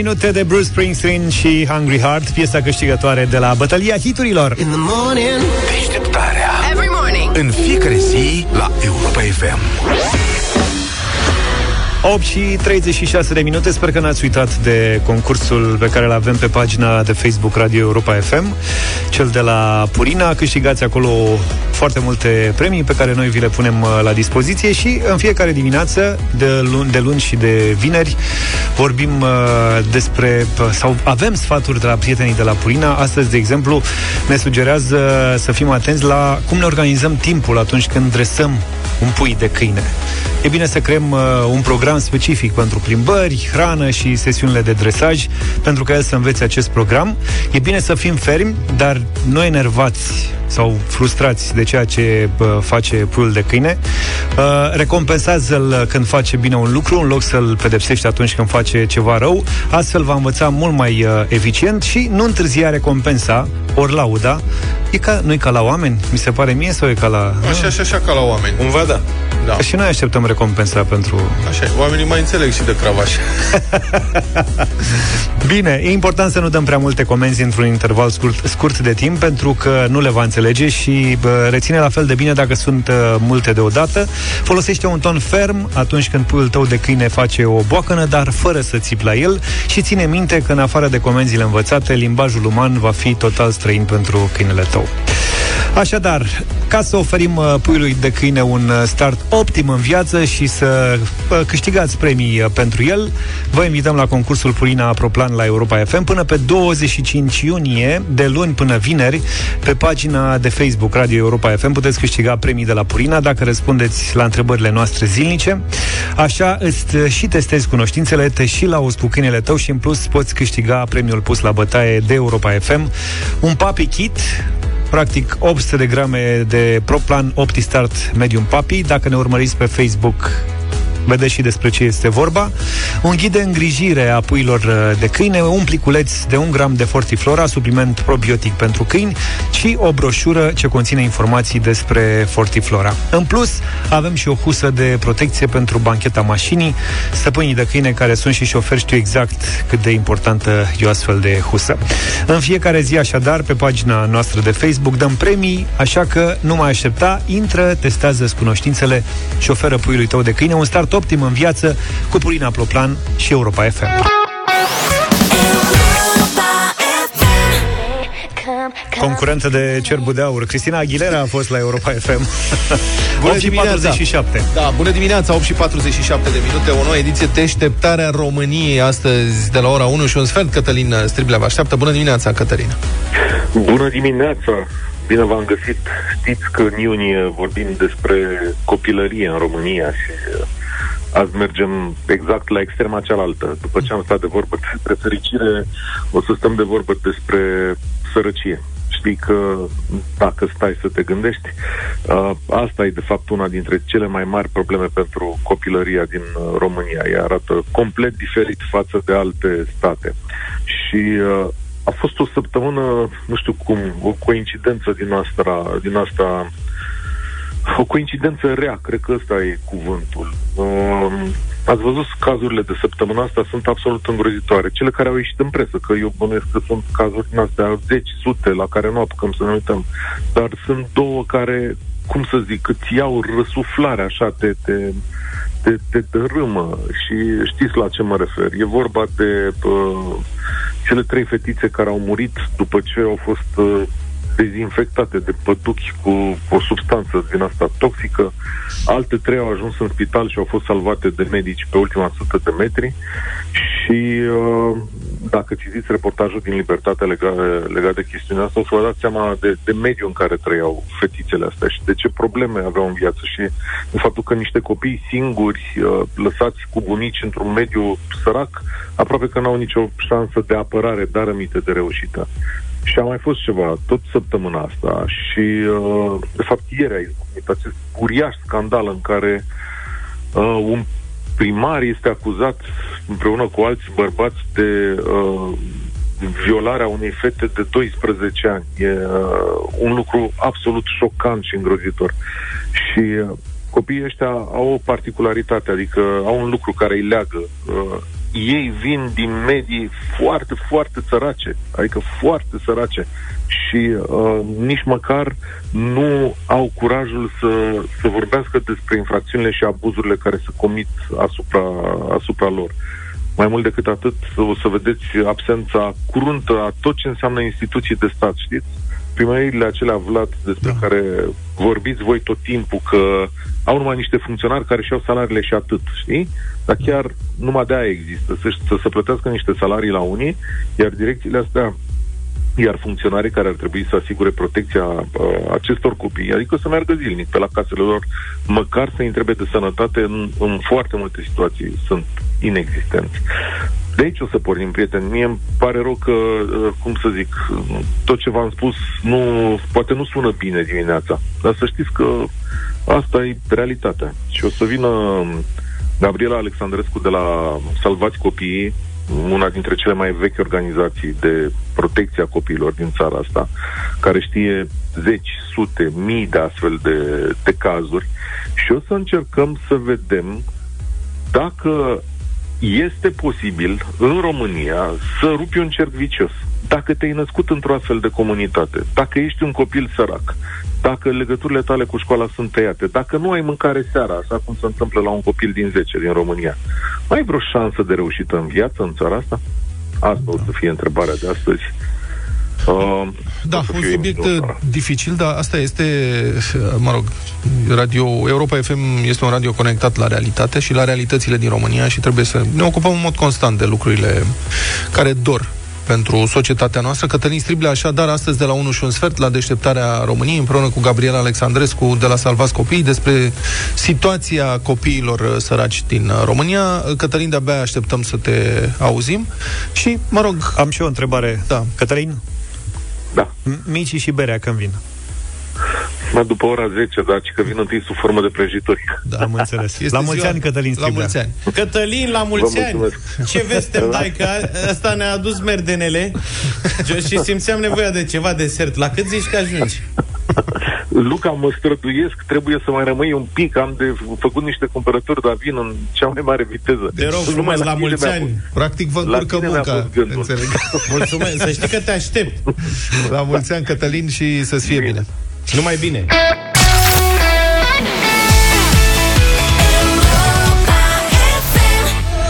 Minute de Bruce Springsteen și Hungry Heart, piesa câștigătoare de la bătălia hiturilor. Deșteptarea Every morning. În fiecare zi la Europa FM 8 și 36 de minute, sper că n-ați uitat de concursul pe care îl avem pe pagina de Facebook Radio Europa FM, cel de la Purina. Câștigați acolo foarte multe premii pe care noi vi le punem uh, la dispoziție și în fiecare dimineață, de luni, de luni și de vineri, vorbim uh, despre, uh, sau avem sfaturi de la prietenii de la Purina. Astăzi, de exemplu, ne sugerează să fim atenți la cum ne organizăm timpul atunci când dresăm un pui de câine. E bine să creăm uh, un program specific pentru plimbări, hrană și sesiunile de dresaj, pentru că el să învețe acest program. E bine să fim fermi, dar nu enervați sau frustrați de ceea ce uh, face puiul de câine. Uh, recompensează-l când face bine un lucru, în loc să-l pedepsești atunci când face ceva rău. Astfel va învăța mult mai uh, eficient și nu întârzia recompensa, ori lauda. E ca, nu e ca la oameni, mi se pare mie, sau e ca la... Așa, așa, așa ca la oameni. Cumva da. Da. Și noi așteptăm recompensa pentru... Așa, e. oamenii mai înțeleg și de cravaș. <laughs> Bine, e important să nu dăm prea multe comenzi într-un interval scurt, scurt de timp, pentru că nu le va înțelege și bă, reține la fel de bine dacă sunt uh, multe deodată. Folosește un ton ferm atunci când puiul tău de câine face o boacănă, dar fără să țipi la el și ține minte că în afară de comenzile învățate, limbajul uman va fi total străin pentru câinele tău. Așadar, ca să oferim uh, puiului de câine un uh, start optim în viață și să uh, câștigați premii uh, pentru el, vă invităm la concursul Purina Aproplan la Europa FM până pe 25 iunie, de luni până vineri, pe pagina de Facebook Radio Europa FM puteți câștiga premii de la Purina dacă răspundeți la întrebările noastre zilnice. Așa îți uh, și testezi cunoștințele, te și lauzi cu câinele tău și în plus poți câștiga premiul pus la bătaie de Europa FM, un papi kit practic 800 de grame de Proplan OptiStart Medium Papi. Dacă ne urmăriți pe Facebook, vedeți și despre ce este vorba. Un ghid de îngrijire a puilor uh, de câine, un pliculeț de 1 gram de Fortiflora, supliment probiotic pentru câini și o broșură ce conține informații despre Fortiflora. În plus, avem și o husă de protecție pentru bancheta mașinii. Stăpânii de câine care sunt și șoferi știu exact cât de importantă e o astfel de husă. În fiecare zi, așadar, pe pagina noastră de Facebook dăm premii, așa că nu mai aștepta, intră, testează cunoștințele și șoferă puiului tău de câine un start optim în viață cu Purina Ploplan și Europa FM. Concurentă de Cerbul de Aur. Cristina Aguilera a fost la Europa FM. <laughs> Bună 8 și dimineața! 47. Da, bună dimineața, 8 și 47 de minute, o nouă ediție Deșteptarea României, astăzi de la ora 1 și un sfert, Cătălin Striblea vă așteaptă. Bună dimineața, Cătălina! Bună dimineața! Bine v-am găsit. Știți că în iunie vorbim despre copilărie în România și uh, azi mergem exact la extrema cealaltă. După ce am stat de vorbă despre fericire, o să stăm de vorbă despre sărăcie. Știi că dacă stai să te gândești, uh, asta e de fapt una dintre cele mai mari probleme pentru copilăria din uh, România. Ea arată complet diferit față de alte state. Și uh, a fost o săptămână, nu știu cum, o coincidență din asta, din asta o coincidență rea, cred că ăsta e cuvântul. Um, ați văzut cazurile de săptămâna asta sunt absolut îngrozitoare. Cele care au ieșit în presă, că eu bănuiesc că sunt cazuri din astea, zeci, sute, la care nu apucăm să ne uităm. Dar sunt două care, cum să zic, îți iau răsuflare, așa, te, te, te, te dărâmă și știți la ce mă refer. E vorba de uh, cele trei fetițe care au murit după ce au fost uh, dezinfectate de păduchi cu o substanță din asta toxică. Alte trei au ajuns în spital și au fost salvate de medici pe ultima sută de metri. Și uh, dacă citiți reportajul din Libertate legat, legat de chestiunea asta, o să vă dați seama de, de mediul în care trăiau fetițele astea și de ce probleme aveau în viață și de faptul că niște copii singuri, uh, lăsați cu bunici într-un mediu sărac, aproape că n-au nicio șansă de apărare, dar rămite de reușită. Și a mai fost ceva, tot săptămâna asta și, uh, de fapt, ieri a izbucnit acest uriaș scandal în care uh, un primar este acuzat împreună cu alți bărbați de uh, violarea unei fete de 12 ani. E uh, un lucru absolut șocant și îngrozitor. Și uh, copiii ăștia au o particularitate, adică au un lucru care îi leagă. Uh, ei vin din medii foarte, foarte sărace, adică foarte sărace și uh, nici măcar nu au curajul să, să vorbească despre infracțiunile și abuzurile care se comit asupra, asupra lor. Mai mult decât atât, o să vedeți absența curuntă a tot ce înseamnă instituții de stat, știți? Primăriile acelea, Vlad, despre da. care vorbiți voi tot timpul, că au numai niște funcționari care și-au salariile și atât, știi? Dar chiar numai de aia există, să, să se plătească niște salarii la unii, iar direcțiile astea iar funcționarii care ar trebui să asigure protecția uh, acestor copii, adică să meargă zilnic pe la casele lor, măcar să întrebe de sănătate, în, în foarte multe situații sunt inexistenți. De aici o să pornim, prieteni. Mie îmi pare rău că, uh, cum să zic, tot ce v-am spus nu, poate nu sună bine dimineața, dar să știți că asta e realitatea. Și o să vină Gabriela Alexandrescu de la Salvați Copiii, una dintre cele mai vechi organizații de protecție a copiilor din țara asta, care știe zeci, sute, mii de astfel de, de cazuri și o să încercăm să vedem dacă este posibil în România să rupi un cerc vicios. Dacă te-ai născut într-o astfel de comunitate, dacă ești un copil sărac, dacă legăturile tale cu școala sunt tăiate, dacă nu ai mâncare seara, așa cum se întâmplă la un copil din 10 din România, mai ai vreo șansă de reușită în viață în țara asta? Asta o să fie întrebarea de astăzi. Uh, da, un subiect dificil, dar asta este, mă rog, radio, Europa FM este un radio conectat la realitate și la realitățile din România și trebuie să ne ocupăm în mod constant de lucrurile care dor pentru societatea noastră. Cătălin Striblea, așadar, astăzi de la 1 și un sfert, la deșteptarea României, împreună cu Gabriela Alexandrescu de la Salvați Copii, despre situația copiilor săraci din România. Cătălin, de-abia așteptăm să te auzim. Și, mă rog... Am și eu o întrebare. Da. Cătălin? Da. Micii și berea când vin? Mă, după ora 10, dar că vin întâi sub formă de prăjituri. Da, am înțeles. Este la mulți ziua- ani, Cătălin La Striblea. mulți ani. Cătălin, la mulți Vă ani! mulțumesc. Ce veste <laughs> dai că asta ne-a adus merdenele <laughs> și simțeam nevoia de ceva desert. La cât zici că ajungi? <laughs> Luca, mă străduiesc, trebuie să mai rămâi un pic, am de făcut niște cumpărături, dar vin în cea mai mare viteză. Te rog Numai frumos, la tine mulți mi-a ani. fost- Practic vă La încurcă tine mi-a munca, fost gândul. înțeleg. <laughs> Mulțumesc, să știi că te aștept. La mulți ani, Cătălin, și să-ți fie bine. Numai bine.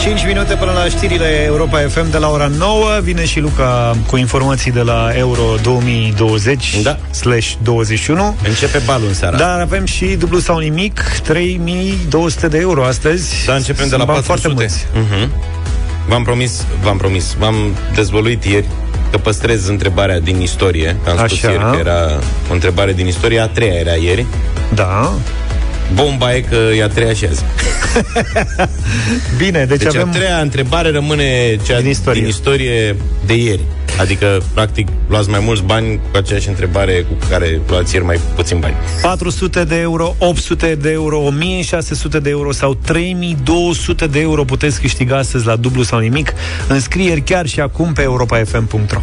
5 minute până la știrile Europa FM de la ora 9 Vine și Luca cu informații de la Euro 2020 Da. slash 21 Începe balul în seara. Dar avem și dublu sau nimic 3200 de euro astăzi Da, începem de Sunt la bani 400. foarte mulți Mhm. V-am promis, v-am promis, v-am dezvăluit ieri că păstrez întrebarea din istorie. Că am spus Așa. ieri că era o întrebare din istorie, a treia era ieri. Da Bomba e că e a treia și azi. <laughs> Bine, deci, Deci avem a treia întrebare rămâne cea Din istorie. din istorie de ieri. Adică, practic, luați mai mulți bani cu aceeași întrebare cu care luați ieri mai puțin bani. 400 de euro, 800 de euro, 1600 de euro sau 3200 de euro puteți câștiga astăzi la dublu sau nimic. Înscrieri chiar și acum pe europafm.ro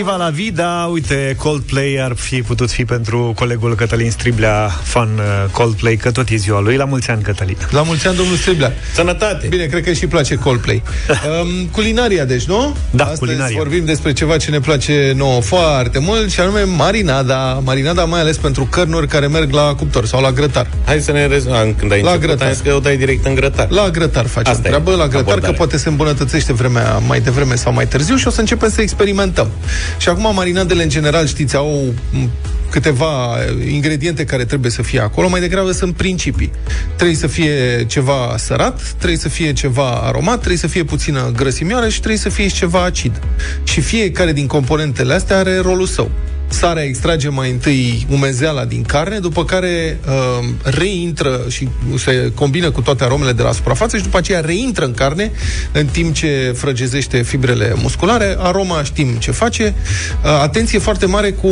Viva la vida, uite, Coldplay ar fi putut fi pentru colegul Cătălin Striblea, fan uh, Coldplay, că tot e ziua lui. La mulți ani, Cătălin. La mulți ani, domnul Striblea. Sănătate! Bine, cred că și place Coldplay. <laughs> Um, culinaria, deci, nu? Da, Astăzi culinaria. vorbim despre ceva ce ne place nouă foarte mult și anume marinada. Marinada mai ales pentru cărnuri care merg la cuptor sau la grătar. Hai să ne rezumăm. Când ai La început, grătar. ai zis că o dai direct în grătar. La grătar facem Asta e treabă, la grătar, abordare. că poate se îmbunătățește vremea mai devreme sau mai târziu și o să începem să experimentăm. Și acum marinadele, în general, știți, au m, câteva ingrediente care trebuie să fie acolo, mai degrabă sunt principii. Trebuie să fie ceva sărat, trebuie să fie ceva aromat, trebuie să fie puțină grăsimioară și trebuie să fie și ceva acid. Și fiecare din componentele astea are rolul său. Sarea extrage mai întâi umezeala din carne, după care uh, reintră și se combină cu toate aromele de la suprafață și după aceea reintră în carne în timp ce frăgezește fibrele musculare. Aroma știm ce face. Uh, atenție foarte mare cu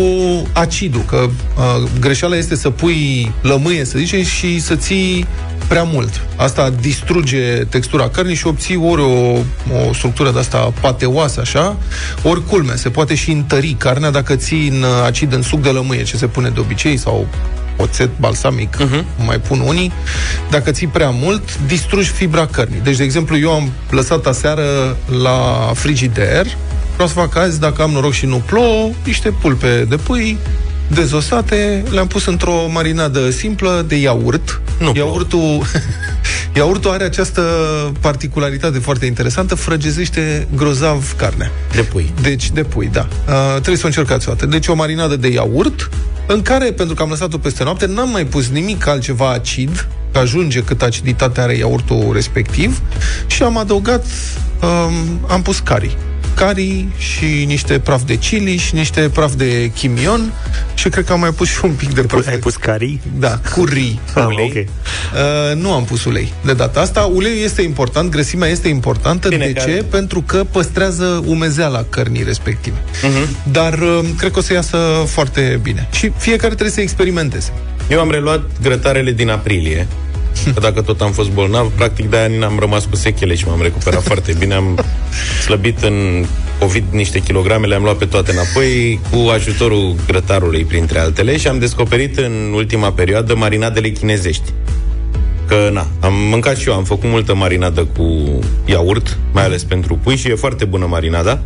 acidul, că uh, greșeala este să pui lămâie, să zicem, și să ții prea mult. Asta distruge textura cărnii și obții ori o, o structură de asta pateoasă, așa, ori culme. Se poate și întări carnea dacă ții în uh, acid în suc de lămâie, ce se pune de obicei, sau oțet balsamic, uh-huh. mai pun unii, dacă ții prea mult, distrugi fibra cărnii. Deci, de exemplu, eu am lăsat aseară la frigider, vreau să fac azi, dacă am noroc și nu plouă, niște pulpe de pui, dezosate, le-am pus într-o marinadă simplă de iaurt. Nu Iaurtul, <laughs> iaurtul are această particularitate foarte interesantă, frăgezește grozav carnea. De pui. Deci, de pui, da. Uh, trebuie să o încercați o dată. Deci, o marinadă de iaurt, în care, pentru că am lăsat-o peste noapte, n-am mai pus nimic altceva acid, că ajunge cât aciditate are iaurtul respectiv, și am adăugat, um, am pus cari cari și niște praf de chili și niște praf de chimion și cred că am mai pus și un pic de praf. Ai pus cari? Da, curry. Ah, ulei. ok. Uh, nu am pus ulei de data asta. Uleiul este important, grăsimea este importantă. Bine, de că ce? are- Pentru că păstrează umezeala cărnii respective. Uh-huh. Dar uh, cred că o să iasă foarte bine. Și fiecare trebuie să experimenteze. Eu am reluat grătarele din aprilie. Că dacă tot am fost bolnav, practic de-aia n-am rămas cu sechele și m-am recuperat <laughs> foarte bine. Am slăbit în COVID niște kilograme, le-am luat pe toate înapoi cu ajutorul grătarului, printre altele, și am descoperit în ultima perioadă marinadele chinezești. Că, na, am mâncat și eu, am făcut multă marinadă cu iaurt, mai ales pentru pui și e foarte bună marinada,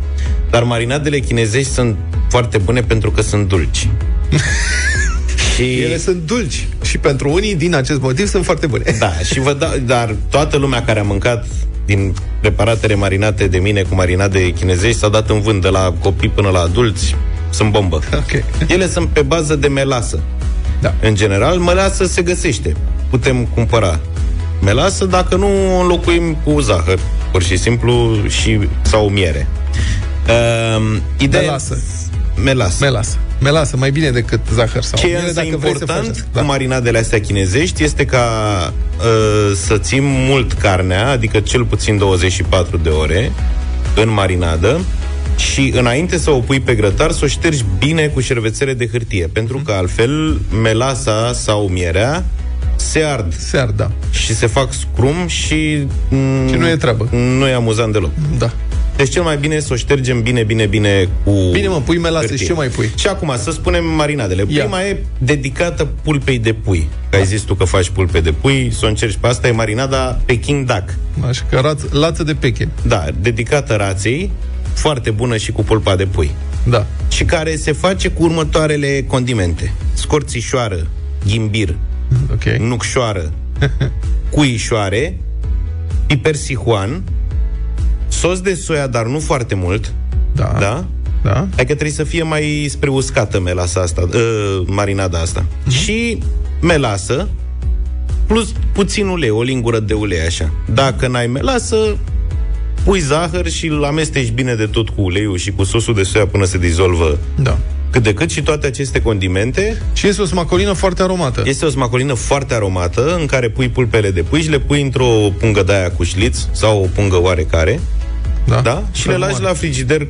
dar marinadele chinezești sunt foarte bune pentru că sunt dulci. <laughs> și... Ele sunt dulci și pentru unii, din acest motiv, sunt foarte bune. Da, și vă da, dar toată lumea care a mâncat din preparatele marinate de mine cu marinade chinezești s-a dat în vânt de la copii până la adulți. Sunt bombă. Okay. Ele sunt pe bază de melasă. Da. În general, melasă se găsește. Putem cumpăra melasă dacă nu o înlocuim cu zahăr, pur și simplu, și, sau miere. Uh, ideea Melasă. Melasă. Melasă. Melasă, mai bine decât zahăr sau Ce e miere, însă dacă vrei să important faci asta. cu marinadele astea chinezești este ca uh, să țin mult carnea, adică cel puțin 24 de ore în marinadă și înainte să o pui pe grătar, să o ștergi bine cu șervețele de hârtie, pentru că altfel melasa sau mierea se ard. Se ard, da. Și se fac scrum și... mm, Și nu e treabă. Nu e amuzant deloc. Da. Deci cel mai bine e să o ștergem bine, bine, bine cu Bine, mă, pui melasă hârtie. și ce mai pui? Și acum, să spunem marinadele. Ia. Prima e dedicată pulpei de pui. Că ai zis tu că faci pulpe de pui, să o încerci pe asta, e marinada Peking Duck. Așa că raț, lață de pechen. Da, dedicată raței, foarte bună și cu pulpa de pui. Da. Și care se face cu următoarele condimente. Scorțișoară, ghimbir, okay. nucșoară, <laughs> cuișoare, piper sihuan, sos de soia, dar nu foarte mult. Da. Da? Da. Adică trebuie să fie mai spre uscată melasa asta, uh, marinada asta. Mhm. Și melasă, plus puțin ulei, o lingură de ulei așa. Dacă n-ai melasă, pui zahăr și îl amesteci bine de tot cu uleiul și cu sosul de soia până se dizolvă Da. cât de cât și toate aceste condimente. Și este o smacolină foarte aromată. Este o smacolină foarte aromată în care pui pulpele de pui și le pui într-o pungă de aia cu șliț sau o pungă oarecare. Da. da? Și le lași la frigider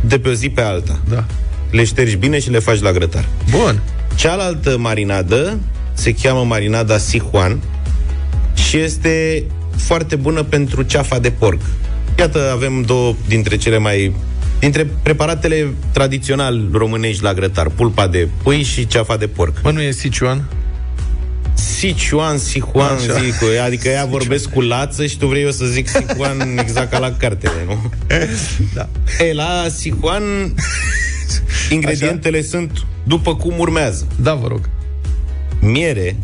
de pe o zi pe alta. Da. Le ștergi bine și le faci la grătar. Bun. Cealaltă marinadă se cheamă marinada Sichuan și este foarte bună pentru ceafa de porc. Iată, avem două dintre cele mai dintre preparatele tradițional românești la grătar, pulpa de pui și ceafa de porc. Mă, nu e Sichuan? Sichuan, Sichuan, Așa. zic, eu, adică ea vorbesc cu lață și tu vrei eu să zic Sichuan <laughs> exact ca la cartele, nu? Da. E, la Sichuan ingredientele Așa? sunt după cum urmează. Da, vă rog. Miere,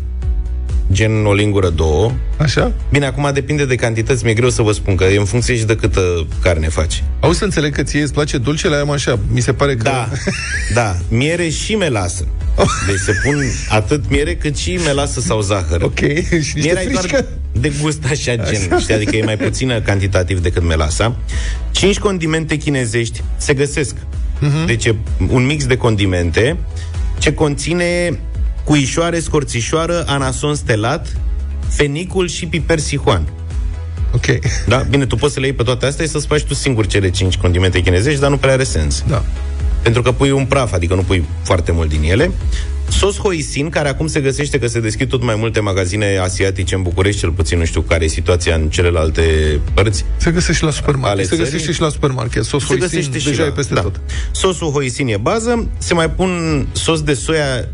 gen o lingură, două. Așa? Bine, acum depinde de cantități, mi-e greu să vă spun, că e în funcție și de câtă carne faci. Auzi să înțeleg că ție îți place dulcele, am așa. Mi se pare că... Da, <laughs> da, miere și melasă. Deci se pun atât miere cât și melasă sau zahăr. Ok, și niște Mierea e doar frișcă? de gust așa, gen, Așa. știi, adică e mai puțină cantitativ decât melasa. Cinci condimente chinezești se găsesc. Mhm. Deci e un mix de condimente ce conține cuișoare, scorțișoară, anason stelat, fenicul și piper sihuan. Ok. Da? Bine, tu poți să le iei pe toate astea și să-ți faci tu singur cele cinci condimente chinezești, dar nu prea are sens. Da. Pentru că pui un praf, adică nu pui foarte mult din ele. Sos hoisin, care acum se găsește că se deschid tot mai multe magazine asiatice în București, cel puțin nu știu care e situația în celelalte părți. Se găsește și la supermarket. Ale Se țării. găsește și la supermarket. Sos Se hoisin găsește și deja la- e peste da. tot. Sosul hoisin e bază, se mai pun sos de soia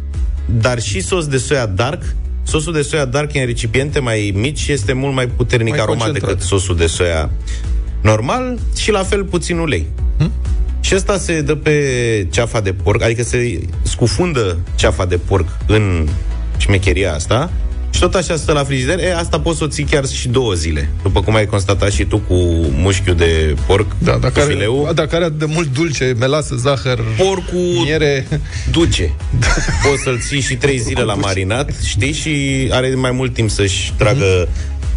dar și sos de soia dark. Sosul de soia dark e în recipiente mai mici și este mult mai puternic Mai aromat concentrat. decât sosul de soia normal și la fel puțin ulei. Hm? Și asta se dă pe ceafa de porc, adică se scufundă ceafa de porc în șmecheria asta și tot așa stă la frigider. E, asta poți să o ții chiar și două zile, după cum ai constatat și tu cu mușchiul de porc, Da, cu dacă are, fileu. dacă are atât de mult dulce, melasă, zahăr, Porcul miere... duce. Poți să-l ții și trei zile la marinat, știi, și are mai mult timp să-și tragă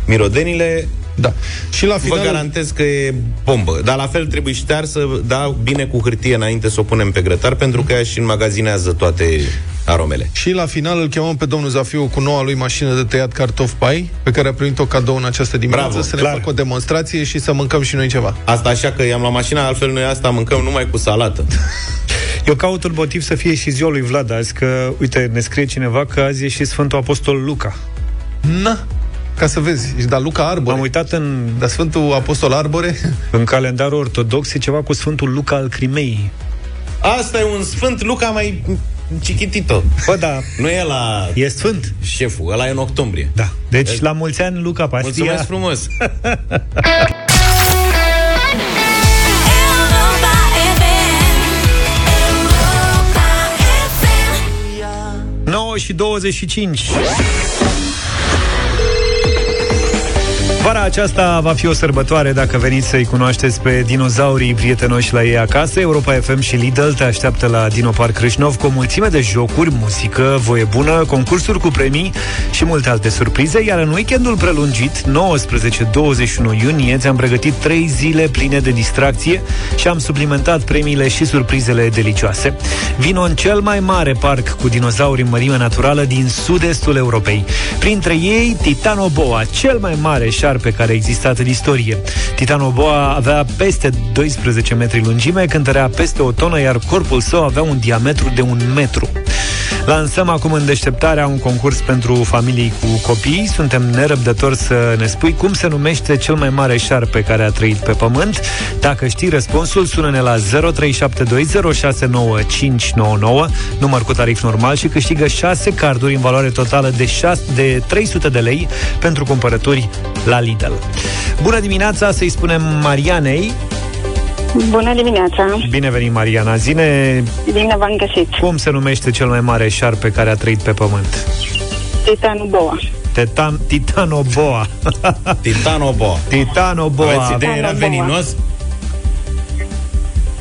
mirodenile. Da. Și la final... Vă garantez că e bombă. Dar la fel trebuie ștearsă, da, bine cu hârtie înainte să o punem pe grătar, pentru că ea și înmagazinează toate aromele. Și la final îl chemăm pe domnul Zafiu cu noua lui mașină de tăiat cartofi pai, pe care a primit-o cadou în această dimineață, Bravo, să ne clar. facă o demonstrație și să mâncăm și noi ceva. Asta așa că i-am la mașina, altfel noi asta mâncăm numai cu salată. <laughs> Eu caut un motiv să fie și ziua lui Vlad azi, că, uite, ne scrie cineva că azi e și Sfântul Apostol Luca. Na, ca să vezi. Ești da Luca Arbore. Am uitat în... Da Sfântul Apostol Arbore? <laughs> În calendarul ortodox e ceva cu Sfântul Luca al Crimei. Asta e un sfânt Luca mai chichitito. Bă, da. Nu e la E sfânt. șeful, ăla e în octombrie. Da. Deci, la mulți ani, Luca Pastia. Mulțumesc frumos! <laughs> Europa FM. Europa FM. 9 și 25. Vara aceasta va fi o sărbătoare dacă veniți să-i cunoașteți pe dinozaurii prietenoși la ei acasă. Europa FM și Lidl te așteaptă la Dino Park Crâșnov cu o mulțime de jocuri, muzică, voie bună, concursuri cu premii și multe alte surprize, iar în weekendul prelungit, 19-21 iunie, ți-am pregătit 3 zile pline de distracție și am suplimentat premiile și surprizele delicioase. Vino în cel mai mare parc cu dinozauri în mărime naturală din sud-estul Europei. Printre ei, Titanoboa, cel mai mare șarpe care a existat în istorie. Titanoboa avea peste 12 metri lungime, cântărea peste o tonă, iar corpul său avea un diametru de un metru. Lansăm acum în deșteptarea un concurs pentru familii cu copii. Suntem nerăbdători să ne spui cum se numește cel mai mare șarpe care a trăit pe pământ. Dacă știi răspunsul, sună-ne la 0372069599, număr cu tarif normal și câștigă 6 carduri în valoare totală de, 6, de 300 de lei pentru cumpărături la Lidl. Bună dimineața, să-i spunem Marianei. Bună dimineața! Bine venit, Mariana. Zine Bine v-am găsit! cum se numește cel mai mare șarpe care a trăit pe pământ. Titanul Boa. Tetan, Titanoboa. <laughs> Titanoboa. Titanoboa. Aveți idee, era Titanoboa. veninos?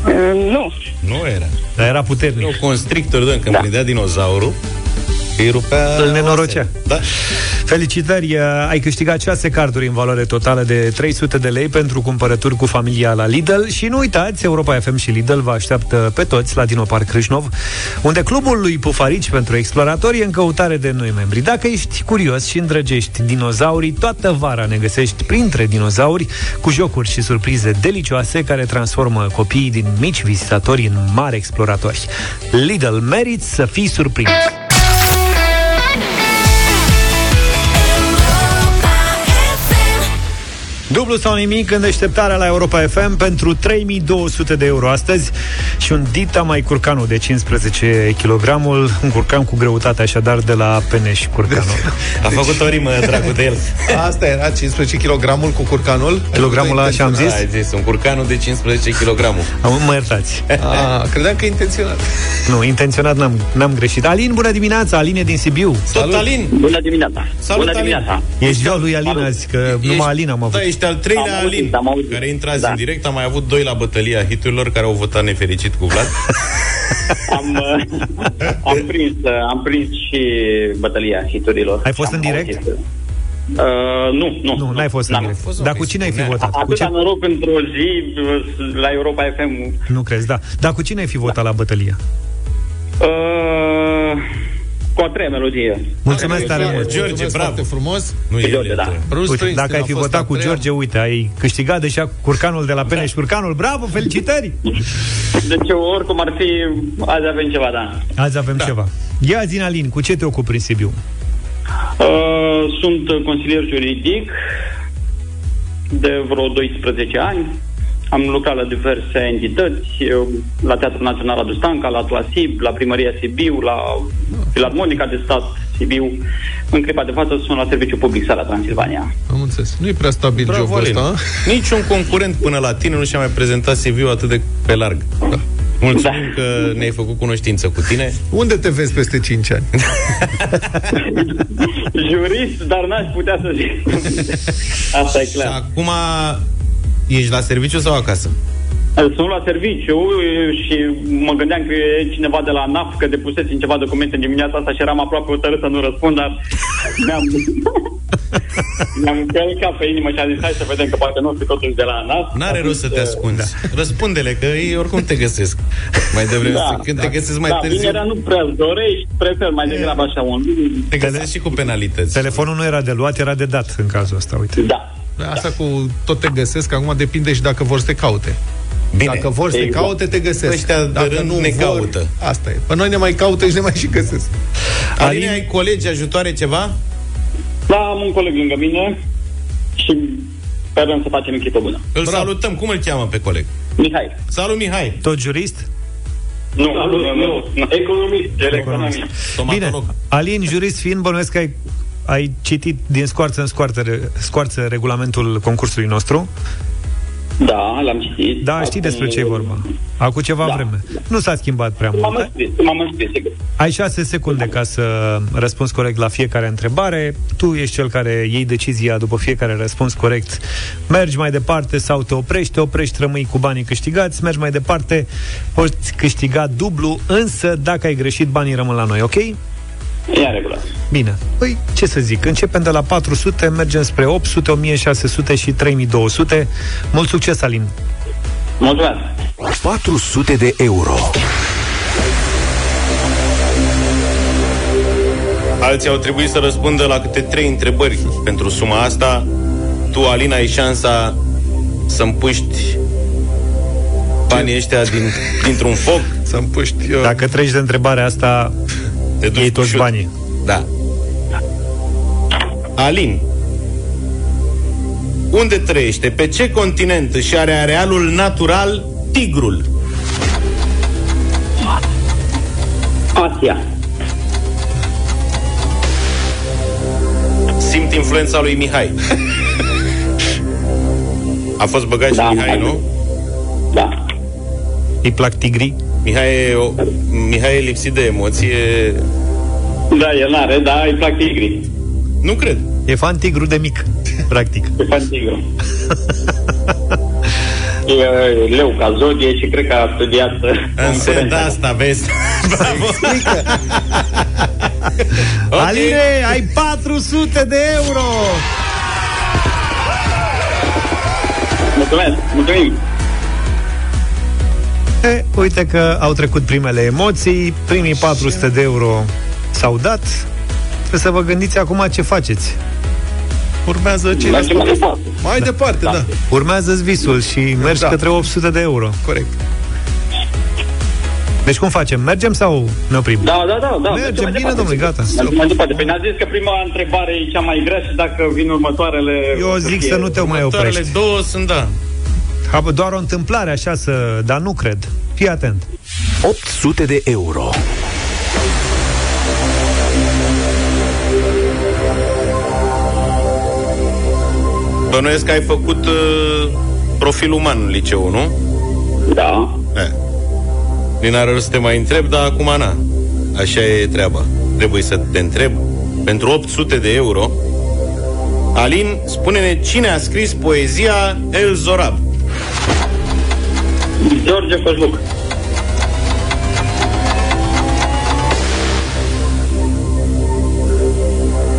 Uh, nu. Nu era. Dar era puternic. Nu, constrictor, dă, când da. prindea dinozaurul, îi rupea... Îl nenorocea. Da. Felicitări, uh, ai câștigat 6 carduri în valoare totală de 300 de lei pentru cumpărături cu familia la Lidl și nu uitați, Europa FM și Lidl vă așteaptă pe toți la Dino Park Crâșnov, unde clubul lui Pufarici pentru exploratori e în căutare de noi membri. Dacă ești curios și îndrăgești dinozaurii, toată vara ne găsești printre dinozauri cu jocuri și surprize delicioase care transformă copiii din mici vizitatori în mari exploratori. Lidl meriți să fii surprins! Dublu sau nimic în deșteptarea la Europa FM pentru 3200 de euro astăzi și un Dita mai curcanul de 15 kg, un curcan cu greutate așadar de la Peneș curcanul. A făcut o rimă, dragul de el. Asta era 15 kg cu curcanul. Kilogramul ăla așa am zis? Ai zis, un curcanul de 15 kg. Am- Mă iertați. A, credeam că e intenționat. Nu, intenționat n-am, n-am greșit. Alin, bună dimineața, Alin e din Sibiu. Tot Alin. Bună dimineața! Salut, Bună Alin. dimineața! E ziua lui Alin azi, că numai Alin am avut. Da, ești al treilea Am auzit, Alin, am auzit. care intră azi Da. în direct. Am mai avut doi la bătălia hiturilor care au votat nefericit cu Vlad. <laughs> Am, uh, am, prins, uh, am prins și bătălia hiturilor. Ai fost Am în direct? auzit, Uh, nu, nu. Nu, n-ai fost în N-am. direct. fost, Dar ok, cu cine ai fi spunea. votat? Cu Atâta ce... noroc într-o zi uh, la Europa FM. Nu crezi, da. Dar cu cine ai fi votat la bătălia? Uh, cu a treia melodie. Mulțumesc tare George, mult. George, Mulțumesc bravo. foarte frumos. Nu e George, el, da. e- Bruce Uite, Springsteen dacă ai a fi fost votat a cu treia. George, uite, ai câștigat deja curcanul de la Peneș curcanul. Bravo, felicitări! Deci oricum ar fi, azi avem ceva, da. Azi avem da. ceva. Ia zi, Alin, cu ce te ocupi în Sibiu? Uh, sunt consilier juridic de vreo 12 ani. Am lucrat la diverse entități, eu, la Teatrul Național Adu Stanca, la Tlasib, la Primăria Sibiu, la Filarmonica de Stat Sibiu. În clipa de față sunt la Serviciu Public Sala Transilvania. Am înțeles. Nu e prea stabil Bravo, jobul Alin. ăsta, a? Niciun concurent până la tine nu și-a mai prezentat CV-ul atât de pe larg. Da. Mulțumim da. că ne-ai făcut cunoștință cu tine. Unde te vezi peste 5 ani? <laughs> Jurist, dar n-aș putea să zic. <laughs> Asta e clar. Acum ești la serviciu sau acasă? Sunt la serviciu și mă gândeam că e cineva de la ANAF, că depusesem ceva documente în dimineața asta și eram aproape hotărât să nu răspund, dar mi-am, <laughs> mi-am călcat pe inimă și am zis, hai să vedem că poate nu fi totuși de la ANAF. N-are rost să te ascunzi. Da. Răspunde-le, că ei oricum te găsesc. Mai devreme, da, când te găsesc mai da, târziu. vinerea nu prea îți dorești, prefer mai degrabă așa un Te găsesc și cu penalități. Telefonul nu era de luat, era de dat în cazul ăsta, uite. Da. Asta cu tot te găsesc, acum depinde și dacă vor să te caute. Bine. Dacă vor să te Exact. caute, te găsesc. Ăștia de Dacă rând nu ne vor, caută. Asta e. Pe noi ne mai caută și ne mai și găsesc. Aline, ai colegi ajutoare ceva? Da, am un coleg lângă mine și sperăm să facem echipă bună. Îl salutăm. Cum îl cheamă pe coleg? Mihai. Salut, Mihai. Tot jurist? Nu, nu, nu, nu. Economist. El economist. Bine, Alin, jurist fiind, bănuiesc că ai, ai citit din scoarță în scoarță, scoarță regulamentul concursului nostru. Da, l-am citit. Da, știi despre ce e vorba. Acum ceva Da. vreme. Nu s-a schimbat prea mult. M-am înscris, m-am înscris, sigur. Ai șase secunde ca să răspunzi corect la fiecare întrebare. Tu ești cel care iei decizia după fiecare răspuns corect. Mergi mai departe sau te oprești, te oprești, rămâi cu banii câștigați, mergi mai departe, poți câștiga dublu, însă dacă ai greșit, banii rămân la noi, ok? E în regulă. Bine. Păi, ce să zic, începem de la 400, mergem spre 800, 1600 și 3200. Mult succes, Alin! Mulțumesc! 400 de euro. Alții au trebuit să răspundă la câte trei întrebări pentru suma asta. Tu, Alina, ai șansa să împuști banii ăștia din, dintr-un foc. Să împuști... Uh... Dacă treci de întrebarea asta, te duci iei toți șut. banii. Da. Alin, unde trăiește? Pe ce continent își are arealul natural tigrul? Asia. Simt influența lui Mihai. <laughs> A fost băgat Da, și Mihai, da. nu? Da. Îi plac tigrii? Mihai e, o, Mihai e lipsit de emoție. Da, el n-are, dar îi plac tigrii. Nu cred. E fan tigru de mic, <laughs> practic. E fan tigru. e leu ca zodie și cred că a studiat În sens de asta, vezi? <laughs> Bravo! <laughs> Okay. Aline, ai 400 de euro! Mulțumesc, mulțumim! E, uite că au trecut primele emoții, primii 400 de euro s-au dat. Trebuie să vă gândiți acum ce faceți. Urmează ce Mergem mai departe. Mai departe, da. da. Urmează visul și mergi Da. către 800 de euro. Corect. Deci cum facem? Mergem sau ne oprim? Da, da, da. da Mergem, mai bine, departe. domnule, gata. Mergem mai departe. Păi ne-a zis că prima întrebare e cea mai grea și dacă vin următoarele... Eu zic să nu te mai Următoarele oprești. două sunt, da. Ha, bă, Doar o întâmplare așa să... Dar nu cred. Fii atent. 800 de euro. Bănuiesc că ai făcut uh, profil uman în liceu, nu? Da. E. Din are rost să te mai întreb, dar acum na. Așa e treaba. Trebuie să te întreb. Pentru 800 de euro, Alin, spune-ne cine a scris poezia El Zorab. George Cojluc.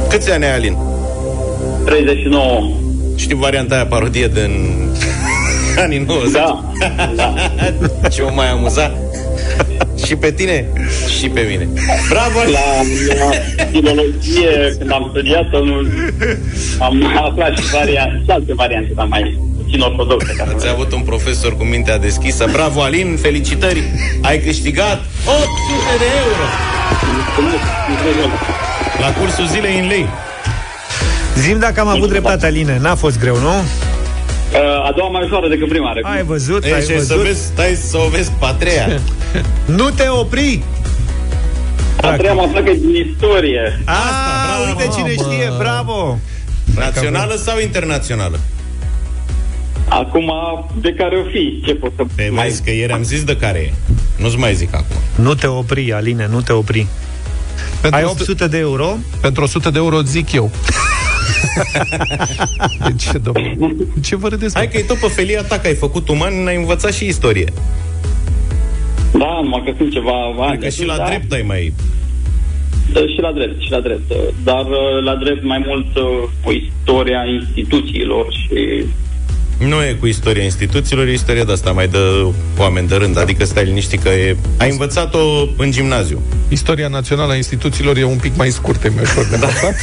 Câți ani ai, Alin? 39. Știi varianta aia parodie din <laughs> anii 90? Da. da. <laughs> Ce mă mai amuza? și pe tine și pe mine. Bravo! La, la filologie, când am studiat-o, nu, am aflat și, variante, și alte variante, dar mai puțin ortodoxe. Ca să Ați avut un profesor cu mintea deschisă. Bravo, Alin, felicitări! Ai câștigat 800 de euro la cursul zilei în lei. Zim dacă am avut dreptate, Aline. N-a fost greu, nu? Uh, a doua mai ușoară decât prima. recunosc. Ai văzut, E, ai și văzut. să vezi, stai să o vezi pe a treia. <laughs> Nu te opri! A treia mă placă din istorie. Asta, bravo, uite cine știe, bravo! Națională sau internațională? Acum, de care o fi, ce pot să... Pe mai vezi că ieri am zis de care e. Nu-ți mai zic acum. Nu te opri, Aline, nu te opri. Pentru Ai 100 800 de euro? Pentru 100 de euro zic eu. <laughs> de ce, domnule? Ce vă râdeți? Hai că e tot pe felia ta, că ai făcut uman, ai învățat și istorie. Da, numai că sunt ceva ani. Că și la da. drept ai mai... Da, Și la drept, și la drept. uh, Dar uh, la drept mai mult uh, cu istoria instituțiilor și... Nu e cu istoria instituțiilor, e istoria de asta, mai dă oameni de rând. Adică stai liniștit că e... Ai învățat-o în gimnaziu. Istoria națională a instituțiilor e un pic mai scurtă, e mai ușor de învățat.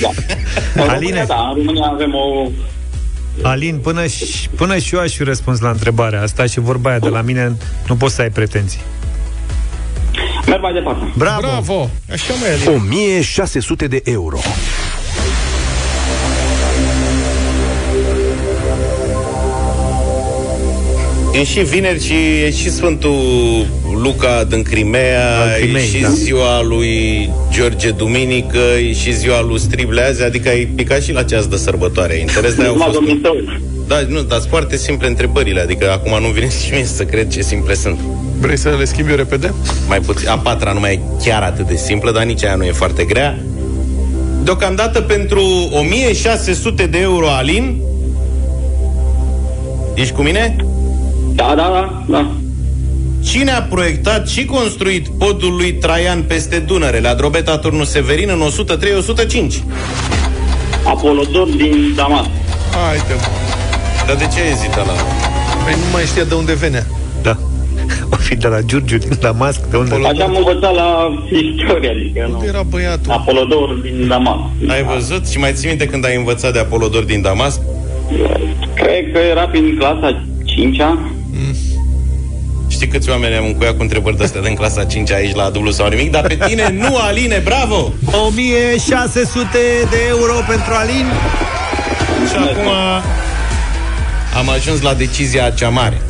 Da. În Aline. România, da, în România avem o... Alin, până și, până și eu aș fi răspuns la întrebarea asta și vorba aia de la mine, nu poți să ai pretenții. Merg mai departe. Bravo! Bravo! Așa mai Alin. 1600 de euro. E și vineri și e și Sfântul Luca din Crimea, Al Crimei, e și da. ziua lui George Duminică, e și ziua lui Strible azi, adică ai picat și la ceas de sărbătoare. Interes de au Numai fost... domnul tău. Da, nu, dar sunt foarte simple întrebările, adică acum nu vine și mie să cred ce simple sunt. Vrei să le schimbi eu repede? Mai puțin, a patra nu mai e chiar atât de simplă, dar nici aia nu e foarte grea. Deocamdată pentru 1600 de euro, Alin, ești cu mine? Da, da, da, da. Cine a proiectat și construit podul lui Traian peste Dunăre, la Drobeta Turnul Severin, în 103-105? Apolodor din Damas. Haide, mă. Dar de ce ezită la... Păi nu mai știa de unde venea. Da. O fi de la Giurgiu din Damasc, de unde... Așa am învățat la istorie, adică nu. Unde era băiatul? Apolodor din Damas. Ai văzut? Și mai ții minte când ai învățat de Apolodor din Damasc? Cred că era prin clasa 5-a. Știi câți oameni am încuiat cu întrebări de astea din clasa 5 aici la dublu sau nimic? Dar pe tine nu, Aline, bravo! 1600 de euro pentru Alin. Și acum am ajuns la decizia cea mare.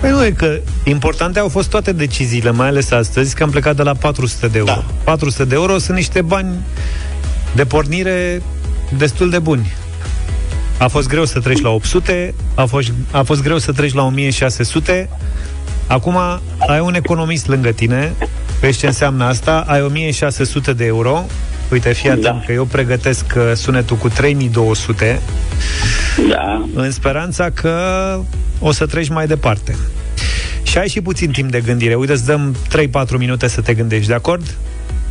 Păi nu e că importante au fost toate deciziile, mai ales astăzi, că am plecat de la 400 de euro. Da. 400 de euro sunt niște bani de pornire destul de buni. A fost greu să treci la 800, a fost, a fost greu să treci la 1600. Acum ai un economist lângă tine. Vezi ce înseamnă asta? Ai 1600 de euro. Uite, fii atent Da. că eu pregătesc uh, sunetul cu 3200 Da. în speranța că o să treci mai departe. Și ai și puțin timp de gândire. Uite, îți dăm 3-4 minute să te gândești, de acord?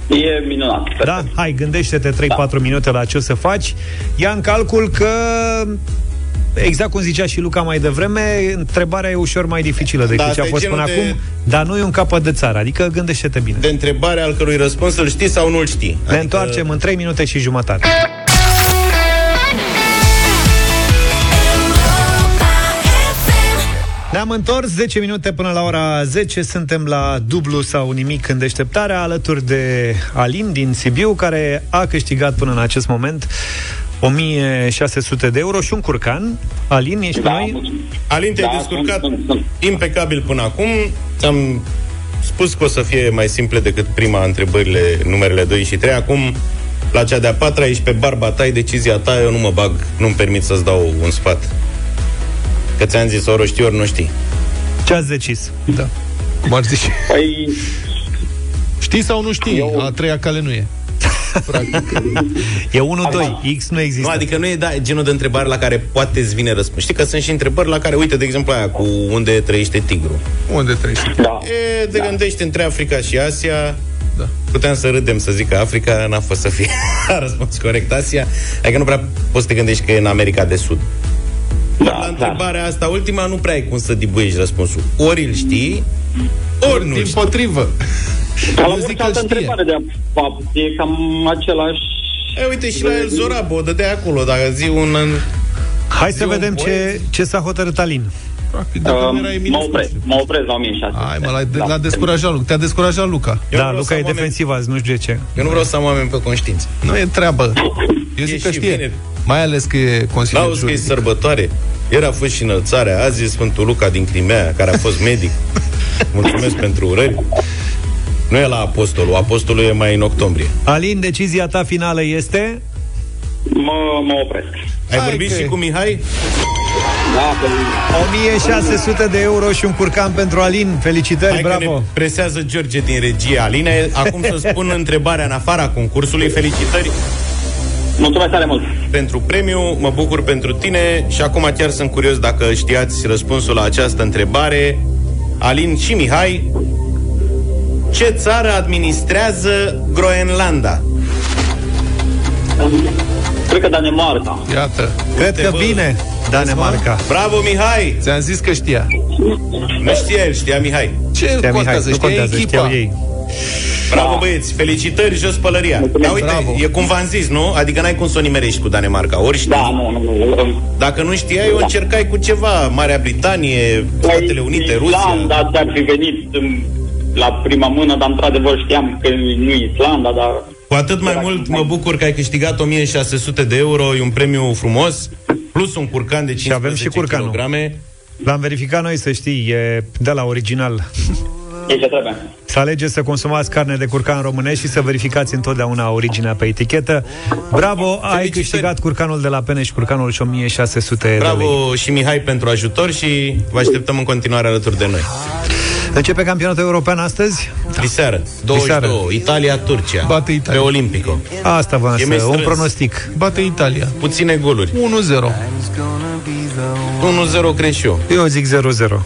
E minunat. Da? Hai, gândește-te 3-4 minute la ce o să faci. Ia în calcul că Exact cum zicea și Luca mai devreme, întrebarea e ușor mai dificilă decât Da, ce a asta e fost genul până de- acum, dar nu e un capăt de țară, adică gândește-te bine. De întrebare al cărui răspuns îl știi sau nu-l știi. Adică Ne întoarcem în 3 minute și jumătate. Ne-am întors 10 minute până la ora 10 Suntem la dublu sau nimic în deșteptarea Alături de Alin din Sibiu Care a câștigat până în acest moment 1600 de euro și un curcan Alin, ești Da, cu noi? Alin, te-ai Da, descurcat sunt, sunt, impecabil până acum. Ți-am spus că o să fie mai simple decât prima întrebările, numerele 2 și 3. Acum, la cea de-a patra, ești pe barba ta, e decizia ta, eu nu mă bag, nu-mi permit să-ți dau un sfat. Că ți-am zis, ori o știi, ori nu știi. Ce ați decis? Da. Cum ar zice? Păi, Știi sau nu știi? Eu- A treia cale nu e. <laughs> E 1-2, X nu există Nu, adică nu e da, genul de întrebare la care poate îți vine răspuns. Știi că sunt și întrebări la care, uite, de exemplu aia cu unde trăiește tigru. Unde trăiești? da. E, te gândești între Africa și Asia. Da. Puteam să râdem să zic că Africa n-a fost să fie <laughs> a răspuns corect Asia. Adică nu prea poți să te gândești că e în America de Sud. Da, La da. întrebarea asta ultima nu prea ai cum să dibuiești răspunsul. Ori îl știi, ori nu Din știi. potrivă. <laughs> Ca la Eu zic orice că altă știe. întrebare de fapt, e cam același... E, uite, și la El Zorabo, o dădea acolo, dacă zi un... Hai să Zi un vedem poet. ce, ce s-a hotărât Alin Practic, Uh, de când era mă Eminescu. opresc, mă opresc la 1600. Hai mă, l-a, l-a descurajat Luca. Te-a descurajat Luca. Da, Luca e defensiv azi, nu știu de ce. Eu nu vreau să am oameni pe conștiință. Nu e treabă. Eu zic E că și știe. vineri. Mai ales că e Consiliul N-auzi că e Juridic. sărbătoare? Ieri a fost și înălțarea, azi e Sfântul Luca din Crimea, care a fost medic. <laughs> Mulțumesc pentru urări. Nu e la apostolul, apostolul e mai în octombrie. Alin, decizia ta finală este? Mă, mă opresc. Ai Hai vorbit că- și cu Mihai? Da, că 1600 de euro și un curcan pentru Alin. Felicitări, Hai că bravo! ne presează George din regie. Aline, acum să spun întrebarea în afara concursului. Felicitări mulțumesc tare mult. pentru premiu, mă bucur pentru tine și acum chiar sunt curios dacă știați răspunsul la această întrebare. Alin și Mihai, ce țară administrează Groenlanda? Cred că Danemarca. Iată. Cred Uite, că bă. bine, Danemarca. Bravo, Mihai! Ți-am zis că știa. Nu știa el, știa Mihai. Ce Știa Mihai, contează? nu Știa contează, echipa. știau ei. Bravo, băieți! Felicitări, jos pălăria! Dar uite, Bravo. e cum v-am zis, nu? Adică n-ai cum să o nimerești cu Danemarca. Ori știi. Da, nu, nu, nu. Dacă nu știai, o încercai cu ceva. Marea Britanie, Statele Unite, Rusia. Islanda ți-ar fi venit um, la prima mână, dar într-adevăr știam că nu Islanda, dar... Cu atât mai mult mă bucur că ai câștigat 1600 de euro, e un premiu frumos, plus un curcan de 15 Și avem și curcanul. kg. L-am verificat noi, să știi, e de la original. E ce trebuie. Să alegeți să consumați carne de curcan românesc și să verificați întotdeauna originea pe etichetă. Bravo, ai câștigat curcanul de la Pene și curcanul și 1600 de lei. Bravo și Mihai pentru ajutor și vă așteptăm în continuare alături de noi. Începe campionatul european astăzi? Da. Diseară, 22, Italia-Turcia, Bate Italia. pe Olimpico. Asta vă E mai să, un strâns. pronostic. Bate Italia. Puține goluri. 1-0. 1-0 cred și eu. Eu zic 0-0.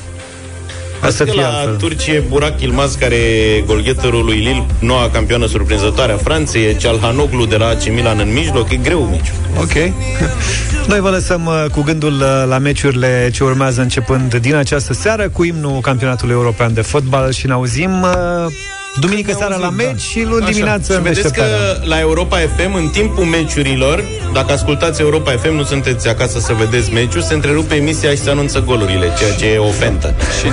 Asta Asta fie la altfel. Turcie, Burak Ilmaz, care e golgheterul lui Lille, noua campioană surprinzătoare a Franței, e Cialhanoglu de la AC Milan în mijloc, e greu meciul. Ok. <laughs> Noi vă lăsăm uh, cu gândul uh, la meciurile ce urmează începând din această seară cu imnul campionatului european de fotbal și ne auzim uh, duminică seara la auzim, meci da. și luni Așa. dimineață Și în vedeți că deșteptarea. la Europa FM, în timpul meciurilor, dacă ascultați Europa FM, nu sunteți acasă să vedeți meciul, se întrerupe emisia și se anunță golurile, ceea ce e ofentă. Și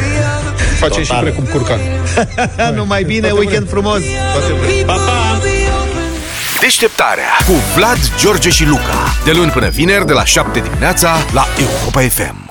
Face și Total. precum curcan. <laughs> Numai bine, Toate weekend frumos! Pa, pa! Deșteptarea cu Vlad, George și Luca. De luni până vineri, de la 7 dimineața, la Europa FM.